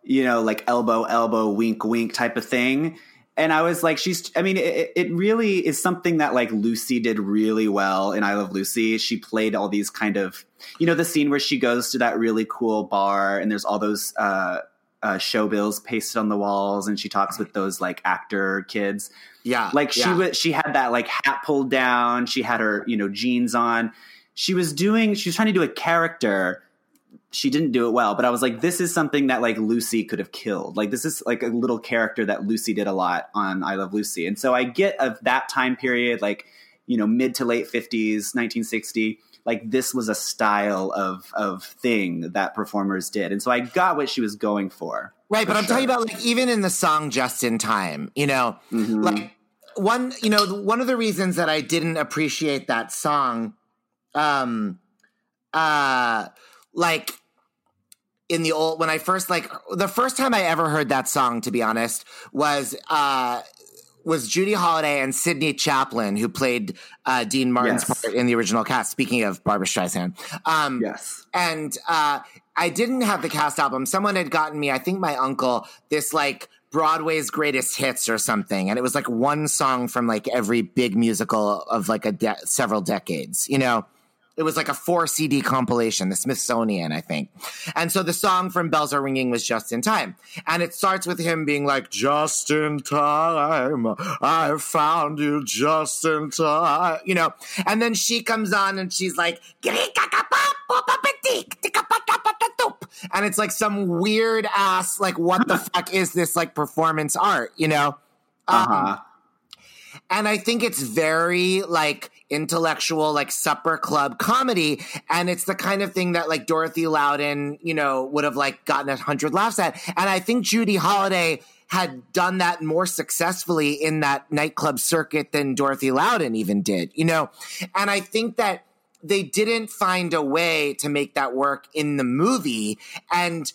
you know, like elbow, elbow, wink, wink type of thing. And I was like, she's, I mean, it, it really is something that like Lucy did really well in I Love Lucy. She played all these kind of, you know, the scene where she goes to that really cool bar and there's all those, uh, uh, show bills pasted on the walls and she talks with those like actor kids.
Yeah.
Like she
yeah.
was, she had that like hat pulled down. She had her, you know, jeans on. She was doing, she was trying to do a character. She didn't do it well, but I was like, this is something that like Lucy could have killed. Like this is like a little character that Lucy did a lot on I Love Lucy. And so I get of that time period, like, you know, mid to late 50s, 1960 like this was a style of of thing that performers did and so i got what she was going for
Right,
for
but I'm
sure.
talking about like even in the song "Just in Time," you know,
Mhm.
like one, you know, one of the reasons that I didn't appreciate that song, um, uh, like in the old when I first like the first time I ever heard that song, to be honest, was uh was Judy Holliday and Sidney Chaplin who played uh, Dean Martin's
Yes.
part in the original cast. Speaking of Barbra Streisand, um,
yes
and uh, I didn't have the cast album. Someone had gotten me, I think my uncle, this like Broadway's greatest hits or something, and it was like one song from like every big musical of like a de- several decades. You know, it was like a four CD compilation, the Smithsonian, I think. And so the song from Bells Are Ringing was just in time, and it starts with him being like, "Just in time, I found you just in time," you know. And then she comes on and she's like, and it's like some weird ass like what the fuck is this like performance art you know Um,
uh-huh
and i think it's very like intellectual like supper club comedy. And it's the kind of thing that like dorothy loudon you know would have like gotten a hundred laughs at. And i think judy Holliday had done that more successfully in that nightclub circuit than dorothy loudon even did you know? And i think that they didn't find a way to make that work in the movie. And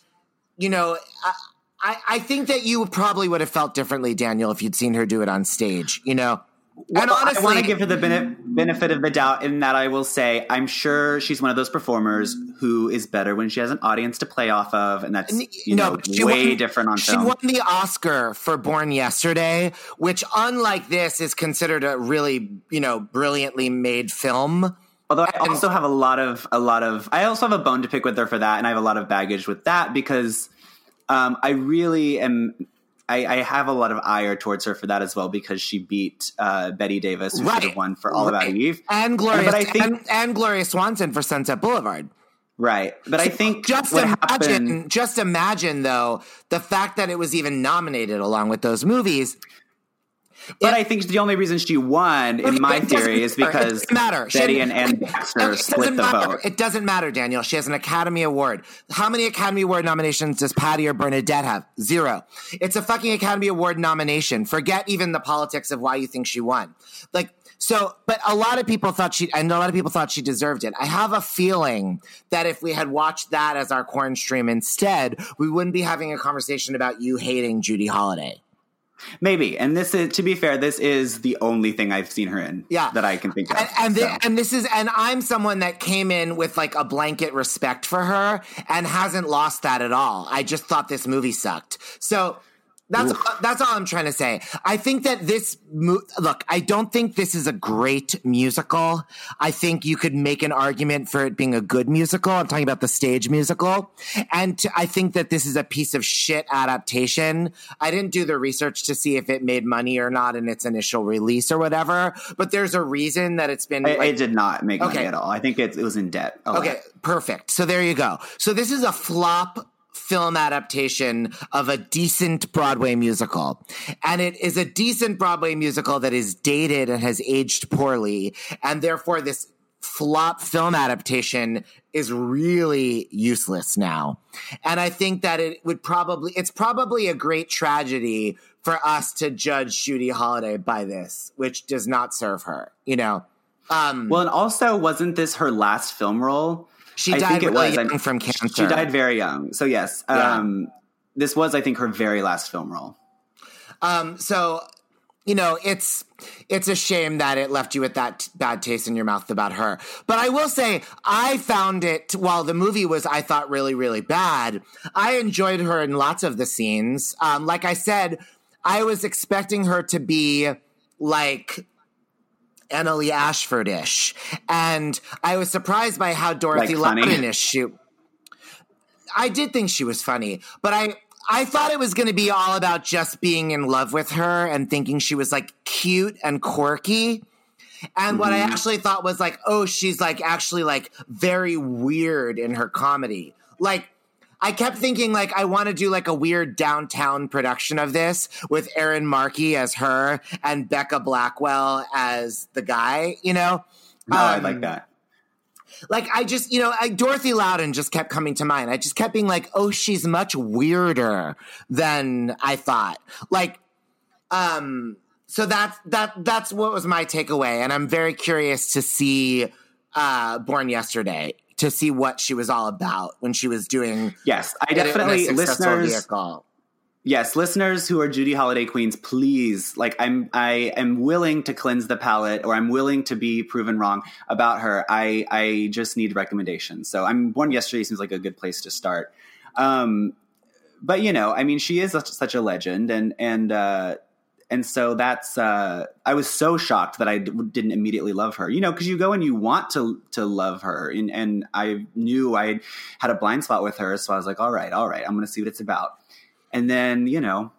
you know I, I, think that you probably would have felt differently daniel if you'd seen her do it on stage you know and honestly
I want to give her the bene- benefit of the doubt in that I will say I'm sure she's one of those performers who is better when she has an audience to play off of, and that's you know way
won-
different on
she
film.
won the oscar for born yesterday which unlike this is considered a really you know brilliantly made film
Although I also have a lot of a lot of I also have a bone to pick with her for that, and I have a lot of baggage with that because um, I really am. I, I have a lot of ire towards her for that as well because she beat uh, Bette Davis, who should have won for All About Eve,
and gloria
But I think
and, and gloria swanson for sunset boulevard
right. But I think
just imagine
happened.
just imagine though the fact that it was even nominated along with those movies
But I think the only reason she won, in my theory, is because
matter.
Betty and Anne Baxter
It
split the
matter.
vote.
It doesn't matter, Daniel. She has an Academy Award. How many Academy Award nominations does Patti or Bernadette have? Zero. It's a fucking Academy Award nomination. Forget even the politics of why you think she won. Like, so, but a lot of people thought she, and a lot of people thought she deserved it. I have a feeling that if we had watched that as our corn stream instead, we wouldn't be having a conversation about you hating Judy Holliday.
Maybe, and this is to be fair, this is the only thing I've seen her in.
Yeah.
that I can think of.
and and,
so.
and this is and I'm someone that came in with like a blanket respect for her and hasn't lost that at all. I just thought this movie sucked. So That's that's all I'm trying to say. I think that this look. I don't think this is a great musical. I think you could make an argument for it being a good musical. I'm talking about the stage musical, and to, I think that this is a piece of shit adaptation. I didn't do the research to see if it made money or not in its initial release or whatever. But there's a reason that it's been.
It,
like,
it did not make money at all. I think it, it was in debt. Oh, lot.
Okay, perfect. So there you go. So this is a flop film adaptation of a decent Broadway musical. And it is a decent Broadway musical that is dated and has aged poorly. And therefore, this flop film adaptation is really useless now. And I think that it would probably, it's probably a great tragedy for us to judge Judy Holliday by this, which does not serve her, you know? Um,
Well, and also, wasn't this her last film role?
She
I
died
think it
really
was.
young from
She died very young. So yes,
Yeah.
um, this was, I think, her very last film role.
Um, so you know, it's it's a shame that it left you with that t- bad taste in your mouth about her. But I will say, I found it while the movie was, I thought, really, really bad. I enjoyed her in lots of the scenes. Um, like I said, I was expecting her to be like Annaleigh Ashford-ish, and I was surprised by how Dorothy
Like?
Loudon-ish she. I did think she was funny, but I I thought it was going to be all about just being in love with her and thinking she was like cute and quirky. And what I mm-hmm. actually thought was like, oh, she's like actually like very weird in her comedy. Like I kept thinking like I want to do like a weird downtown production of this with Erin Markey as her and Becca Blackwell as the guy, you know?
No, I
Um,
like that.
like I just, you know, I, Dorothy Loudon just kept coming to mind. I just kept being like, oh, she's much weirder than I thought. Like, um, so that's that that's what was my takeaway, and I'm very curious to see uh Born Yesterday to see what she was all about when she was doing.
Yes, I definitely listeners.
vehicle.
Yes, listeners who are Judy Holliday queens, please, like I'm I am willing to cleanse the palate or I'm willing to be proven wrong about her. I I just need recommendations. So I'm born yesterday seems like a good place to start. Um but you know, I mean she is such a legend and and uh and so that's uh I was so shocked that I d- didn't immediately love her. You know, cuz you go and you want to to love her and and I knew I had a blind spot with her, so I was like, all right, all right, I'm going to see what it's about. And then, you know,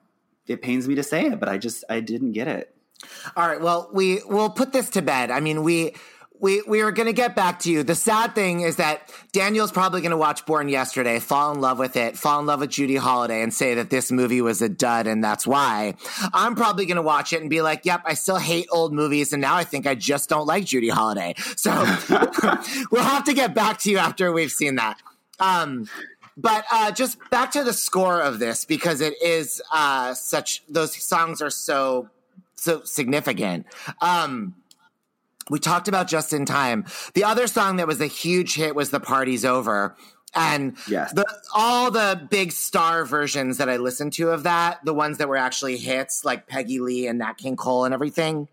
it pains me to say it, but I just I didn't get it.
All right. Well, we we'll put this to bed. I mean, we we we are going to get back to you. The sad thing is that Daniel's probably going to watch Born Yesterday, fall in love with it, fall in love with Judy Holliday, and say that this movie was a dud, and that's why. I'm probably going to watch it and be like, "Yep, I still hate old movies, and now I think I just don't like Judy Holliday." So we'll have to get back to you after we've seen that. Um, but uh, just back to the score of this because it is uh, such; those songs are so so significant. Um, we talked about just in time. The other song that was a huge hit was "The Party's Over," and
Yes.
the, all the big star versions that I listened to of that, the ones that were actually hits, like Peggy Lee and Nat King Cole and everything.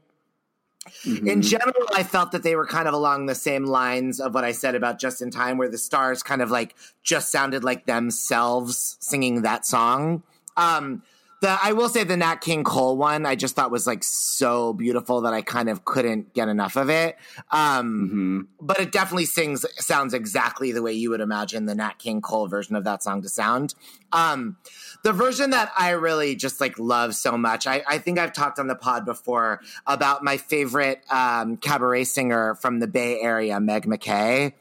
In general, I felt that they were kind of along the same lines of what I said about Just in Time, where the stars kind of like just sounded like themselves singing that song. Um, the I will say the Nat King Cole one, I just thought was like so beautiful that I kind of couldn't get enough of it. Um, But it definitely sings sounds exactly the way you would imagine the Nat King Cole version of that song to sound. Um, the version that I really just like love so much, I, I think I've talked on the pod before about my favorite um, cabaret singer from the Bay Area, Meg McKay.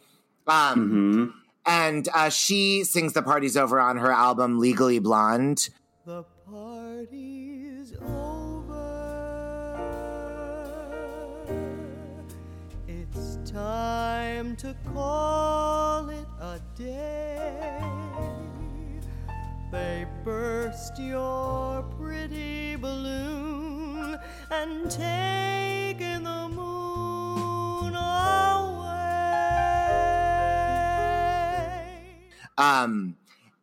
Um, And uh, she sings The Party's Over on her album Legally Blonde.
The party's over. It's time to call it a day. They burst your pretty balloon and taken the moon away.
Um,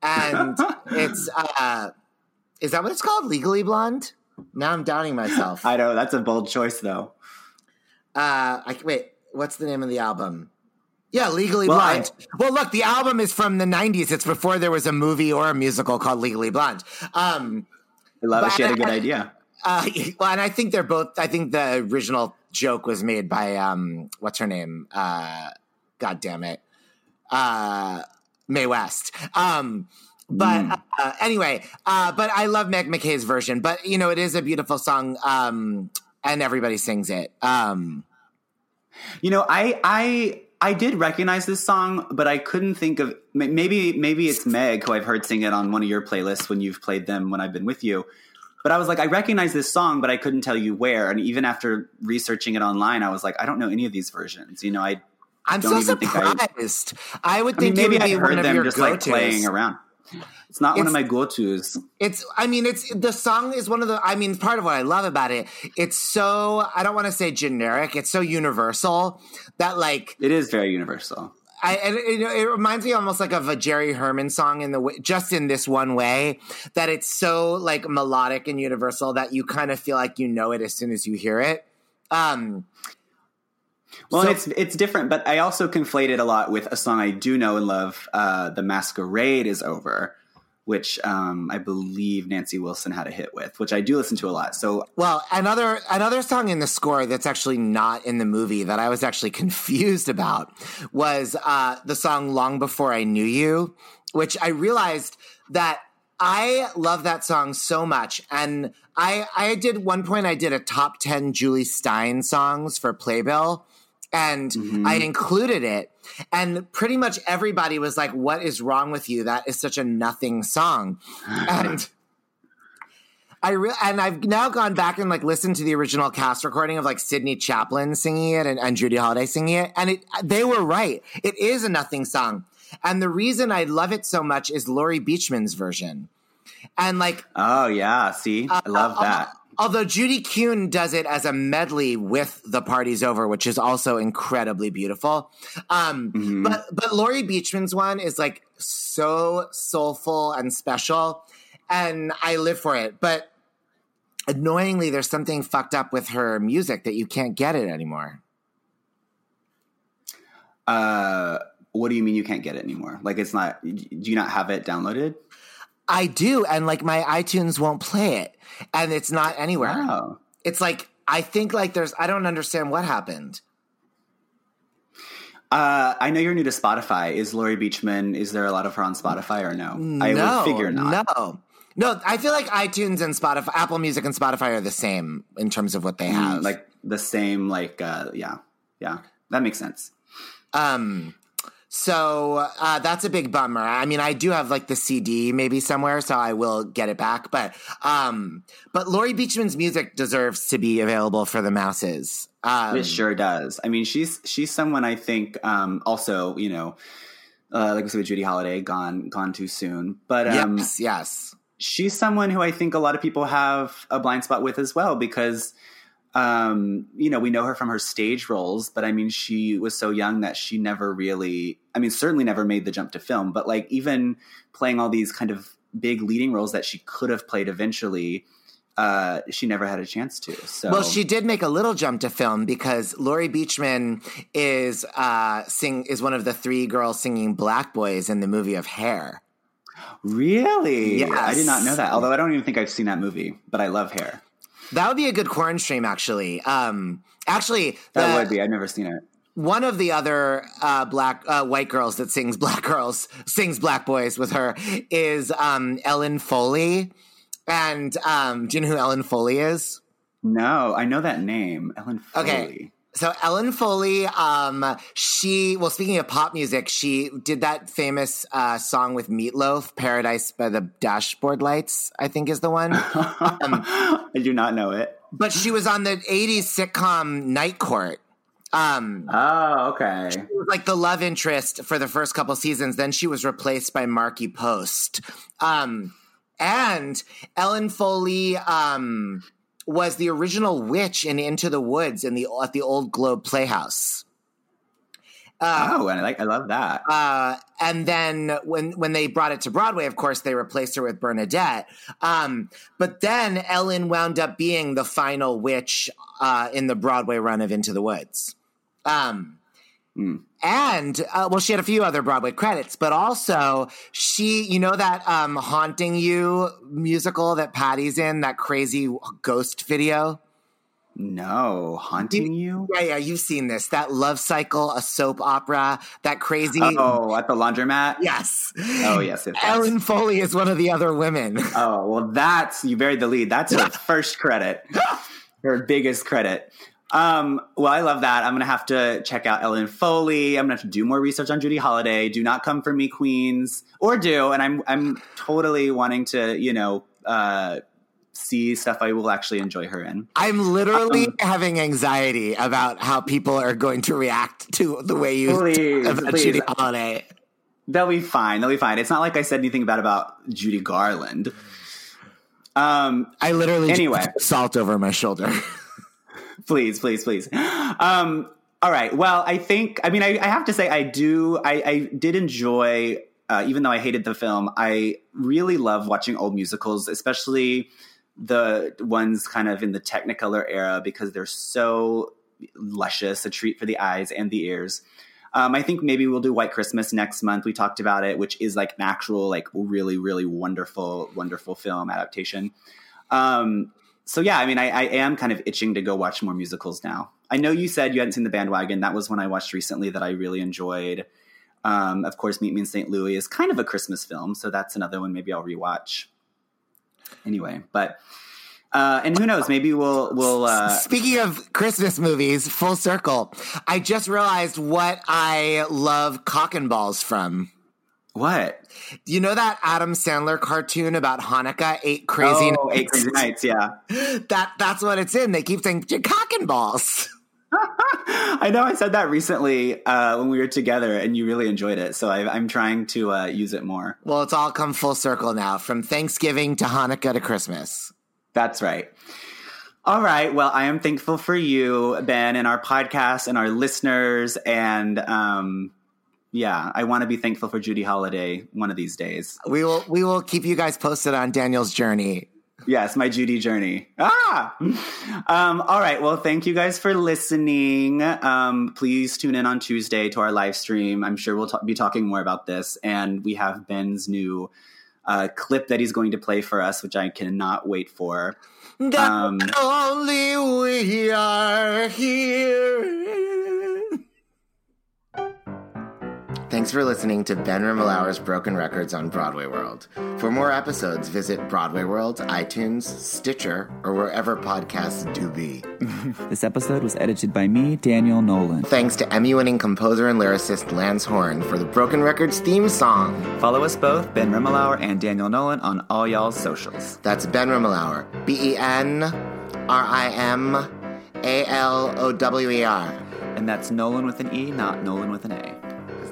and it's uh, is that what it's called? Legally Blonde. Now I'm doubting myself.
I know that's a bold choice though.
Uh, I, wait, what's the name of the album? Yeah, Legally
Well,
Blonde. well, look, the album is from the '90s. It's before there was a movie or a musical called Legally Blonde. Um,
I love it. She had a good
I-
idea.
Uh, well, and I think they're both. I think the original joke was made by um, what's her name? Uh, God damn it, uh, Mae West. Um, but uh, anyway, uh, but I love Meg McKay's version. But you know, it is a beautiful song, um, and everybody sings it. Um,
You know, I I I did recognize this song, but I couldn't think of maybe maybe it's Meg who I've heard sing it on one of your playlists when you've played them when I've been with you. But I was like, I recognize this song, but I couldn't tell you where. And even after researching it online, I was like, I don't know any of these versions. You know, I
I'm
Don't
so
even think I-
surprised. I, would
I mean,
think
maybe I heard them just like
go-tos.
playing around. It's not one of my go-tos.
It's, I mean, it's the song is one of the, I mean, part of what I love about it, it's so, I don't want to say generic, it's so universal that like,
It is very universal.
I, and it, it reminds me almost like of a Jerry Herman song in the way, just in this one way that it's so like melodic and universal that you kind of feel like you know it as soon as you hear it. Um,
Well,
So-
it's it's different, but I also conflate it a lot with a song I do know and love. Uh, the Masquerade is over, which um, I believe Nancy Wilson had a hit with, which I do listen to a lot. So
Well, another another song in the score that's actually not in the movie that I was actually confused about was uh, the song "Long Before I Knew You," which I realized that I love that song so much, and I I did one point I did a top ten Jule Styne songs for Playbill. And I mm-hmm. included it, and pretty much everybody was like, "What is wrong with you? That is such a nothing song." and I re- and I've now gone back and like listened to the original cast recording of like Sidney Chaplin singing it and, and Judy Holliday singing it, and it they were right. It is a nothing song, and the reason I love it so much is Laurie Beechman's version, and like
oh yeah, see, uh, I love uh, uh, that.
Although Judy Kuhn does it as a medley with "The Party's Over," which is also incredibly beautiful. Um,
Mm-hmm.
But but Laurie Beechman's one is like so soulful and special, and I live for it. But annoyingly, there's something fucked up with her music that you can't get it anymore.
Uh, what do you mean you can't get it anymore? Like it's not? Do you not have it downloaded?
I do, and like my iTunes won't play it, and it's not anywhere.
Wow.
It's like I think like there's I don't understand what happened.
Uh, I know you're new to Spotify. Is Laurie Beechman? Is there a lot of her on Spotify or no? I
no,
would figure not.
No, no. I feel like iTunes and Spotify, Apple Music and Spotify are the same in terms of what they have.
Mm, like the same. Like uh, yeah, yeah, that makes sense.
um, so uh, that's a big bummer. I mean, I do have like the CD maybe somewhere, so I will get it back. But um, but Laurie Beechman's music deserves to be available for the masses. Um,
It sure does. I mean, she's she's someone I think um, also you know, uh, like we said with Judy Holliday, gone gone too soon. But um,
yes, yes.
she's someone who I think a lot of people have a blind spot with as well because um, you know we know her from her stage roles, but I mean she was so young that she never really, I mean certainly never made the jump to film. But like even playing all these kind of big leading roles that she could have played eventually. Uh, she never had a chance to. So
Well, she did make a little jump to film because Laurie Beechman is uh, sing is one of the three girls singing Black Boys in the movie of Hair.
Really?
Yes.
I did not know that. Although I don't even think I've seen that movie, but I love hair.
That would be a good corn stream, actually. Um, actually,
That
the-
would be. I've never seen it.
one of the other uh, black uh, white girls that sings Black Girls sings Black Boys with her is um, Ellen Foley. And um, do you know who Ellen Foley is?
No, I know that name, Ellen Foley.
Okay. So Ellen Foley, um, she well, speaking of pop music, she did that famous uh, song with Meatloaf, "Paradise by the Dashboard Lights." I think is the one.
I do not know it.
but she was on the '80s sitcom Night Court. Um,
Oh, okay.
she was like the love interest for the first couple seasons. Then she was replaced by Markie Post. Um, and Ellen Foley um, was the original witch in Into the Woods in the at the old Globe Playhouse.
oh, and I like. I love that.
Uh, and then when when they brought it to Broadway, of course, they replaced her with Bernadette. Um, but then Ellen wound up being the final witch uh, in the Broadway run of Into the Woods. Um, And uh, well, she had a few other Broadway credits, but also she, you know, that um, "Haunting You" musical that Patti's in, that crazy ghost video.
No, haunting you.
Yeah, yeah, you've seen this. That Love Cycle, a soap opera, that crazy.
Oh, at the laundromat.
Yes.
Oh, yes. yes, yes.
Ellen Foley is one of the other women.
Oh well, that's you buried the lead. That's her first credit, her biggest credit. Um, well, I love that. I'm gonna have to check out Ellen Foley. I'm gonna have to do more research on Judy Holliday. Do not come for me, Queens, or do. And I'm I'm totally wanting to, you know, uh, see stuff I will actually enjoy her in.
I'm literally
Um,
having anxiety about how people are going to react to the way you
Please,
about
please.
Judy Holliday.
They'll be fine. They'll be fine. It's not like I said anything bad about Judy Garland. Um,
I literally
Anyway.
salt over my shoulder.
please, please, please. Um, all right. Well, I think. I mean, I, I have to say, I do. I, I did enjoy, uh, even though I hated the film. I really love watching old musicals, especially the ones kind of in the Technicolor era, because they're so luscious, a treat for the eyes and the ears. Um, I think maybe we'll do White Christmas next month. We talked about it, which is like an actual, like really, really wonderful, wonderful film adaptation. Um, so yeah, I mean, I, I am kind of itching to go watch more musicals now. I know you said you hadn't seen The Bandwagon. That was one I watched recently that I really enjoyed. Um, of course, Meet Me in St. Louis is kind of a Christmas film, so that's another one maybe I'll rewatch. Anyway, but uh, and who knows? Maybe we'll we'll. Uh,
Speaking of Christmas movies, full circle. I just realized what I love cock and balls from.
What?
You know that Adam Sandler cartoon about Hanukkah, Eight Crazy
oh,
Nights?
Eight Crazy Nights. Yeah,
That that's what it's in. They keep saying cock and balls.
I know. I said that recently uh, when we were together, and you really enjoyed it. So I, I'm trying to uh, use it more.
Well, it's all come full circle now, from Thanksgiving to Hanukkah to Christmas.
That's right. All right. Well, I am thankful for you, Ben, and our podcast and our listeners. And um, yeah, I want to be thankful for Judy Holliday one of these days.
We will we will keep you guys posted on Daniel's journey.
Yes, my Judy journey. Ah! Um, all right. Well, thank you guys for listening. Um, please tune in on Tuesday to our live stream. I'm sure we'll ta- be talking more about this. And we have Ben's new uh, clip that he's going to play for us, which I cannot wait for.
That
Um,
only we are here. Thanks for listening to Ben Rimalower's Broken Records on Broadway World. For more episodes, visit Broadway World, iTunes, Stitcher, or wherever podcasts do be.
This episode was edited by me, Daniel Nolan.
Thanks to Emmy winning composer and lyricist Lance Horne for the Broken Records theme song.
Follow us both, Ben Rimalower and Daniel Nolan, on all y'all's socials.
That's Ben Rimalower. B E N R I M A L O W E R.
And that's Nolan with an E, not Nolan with an A.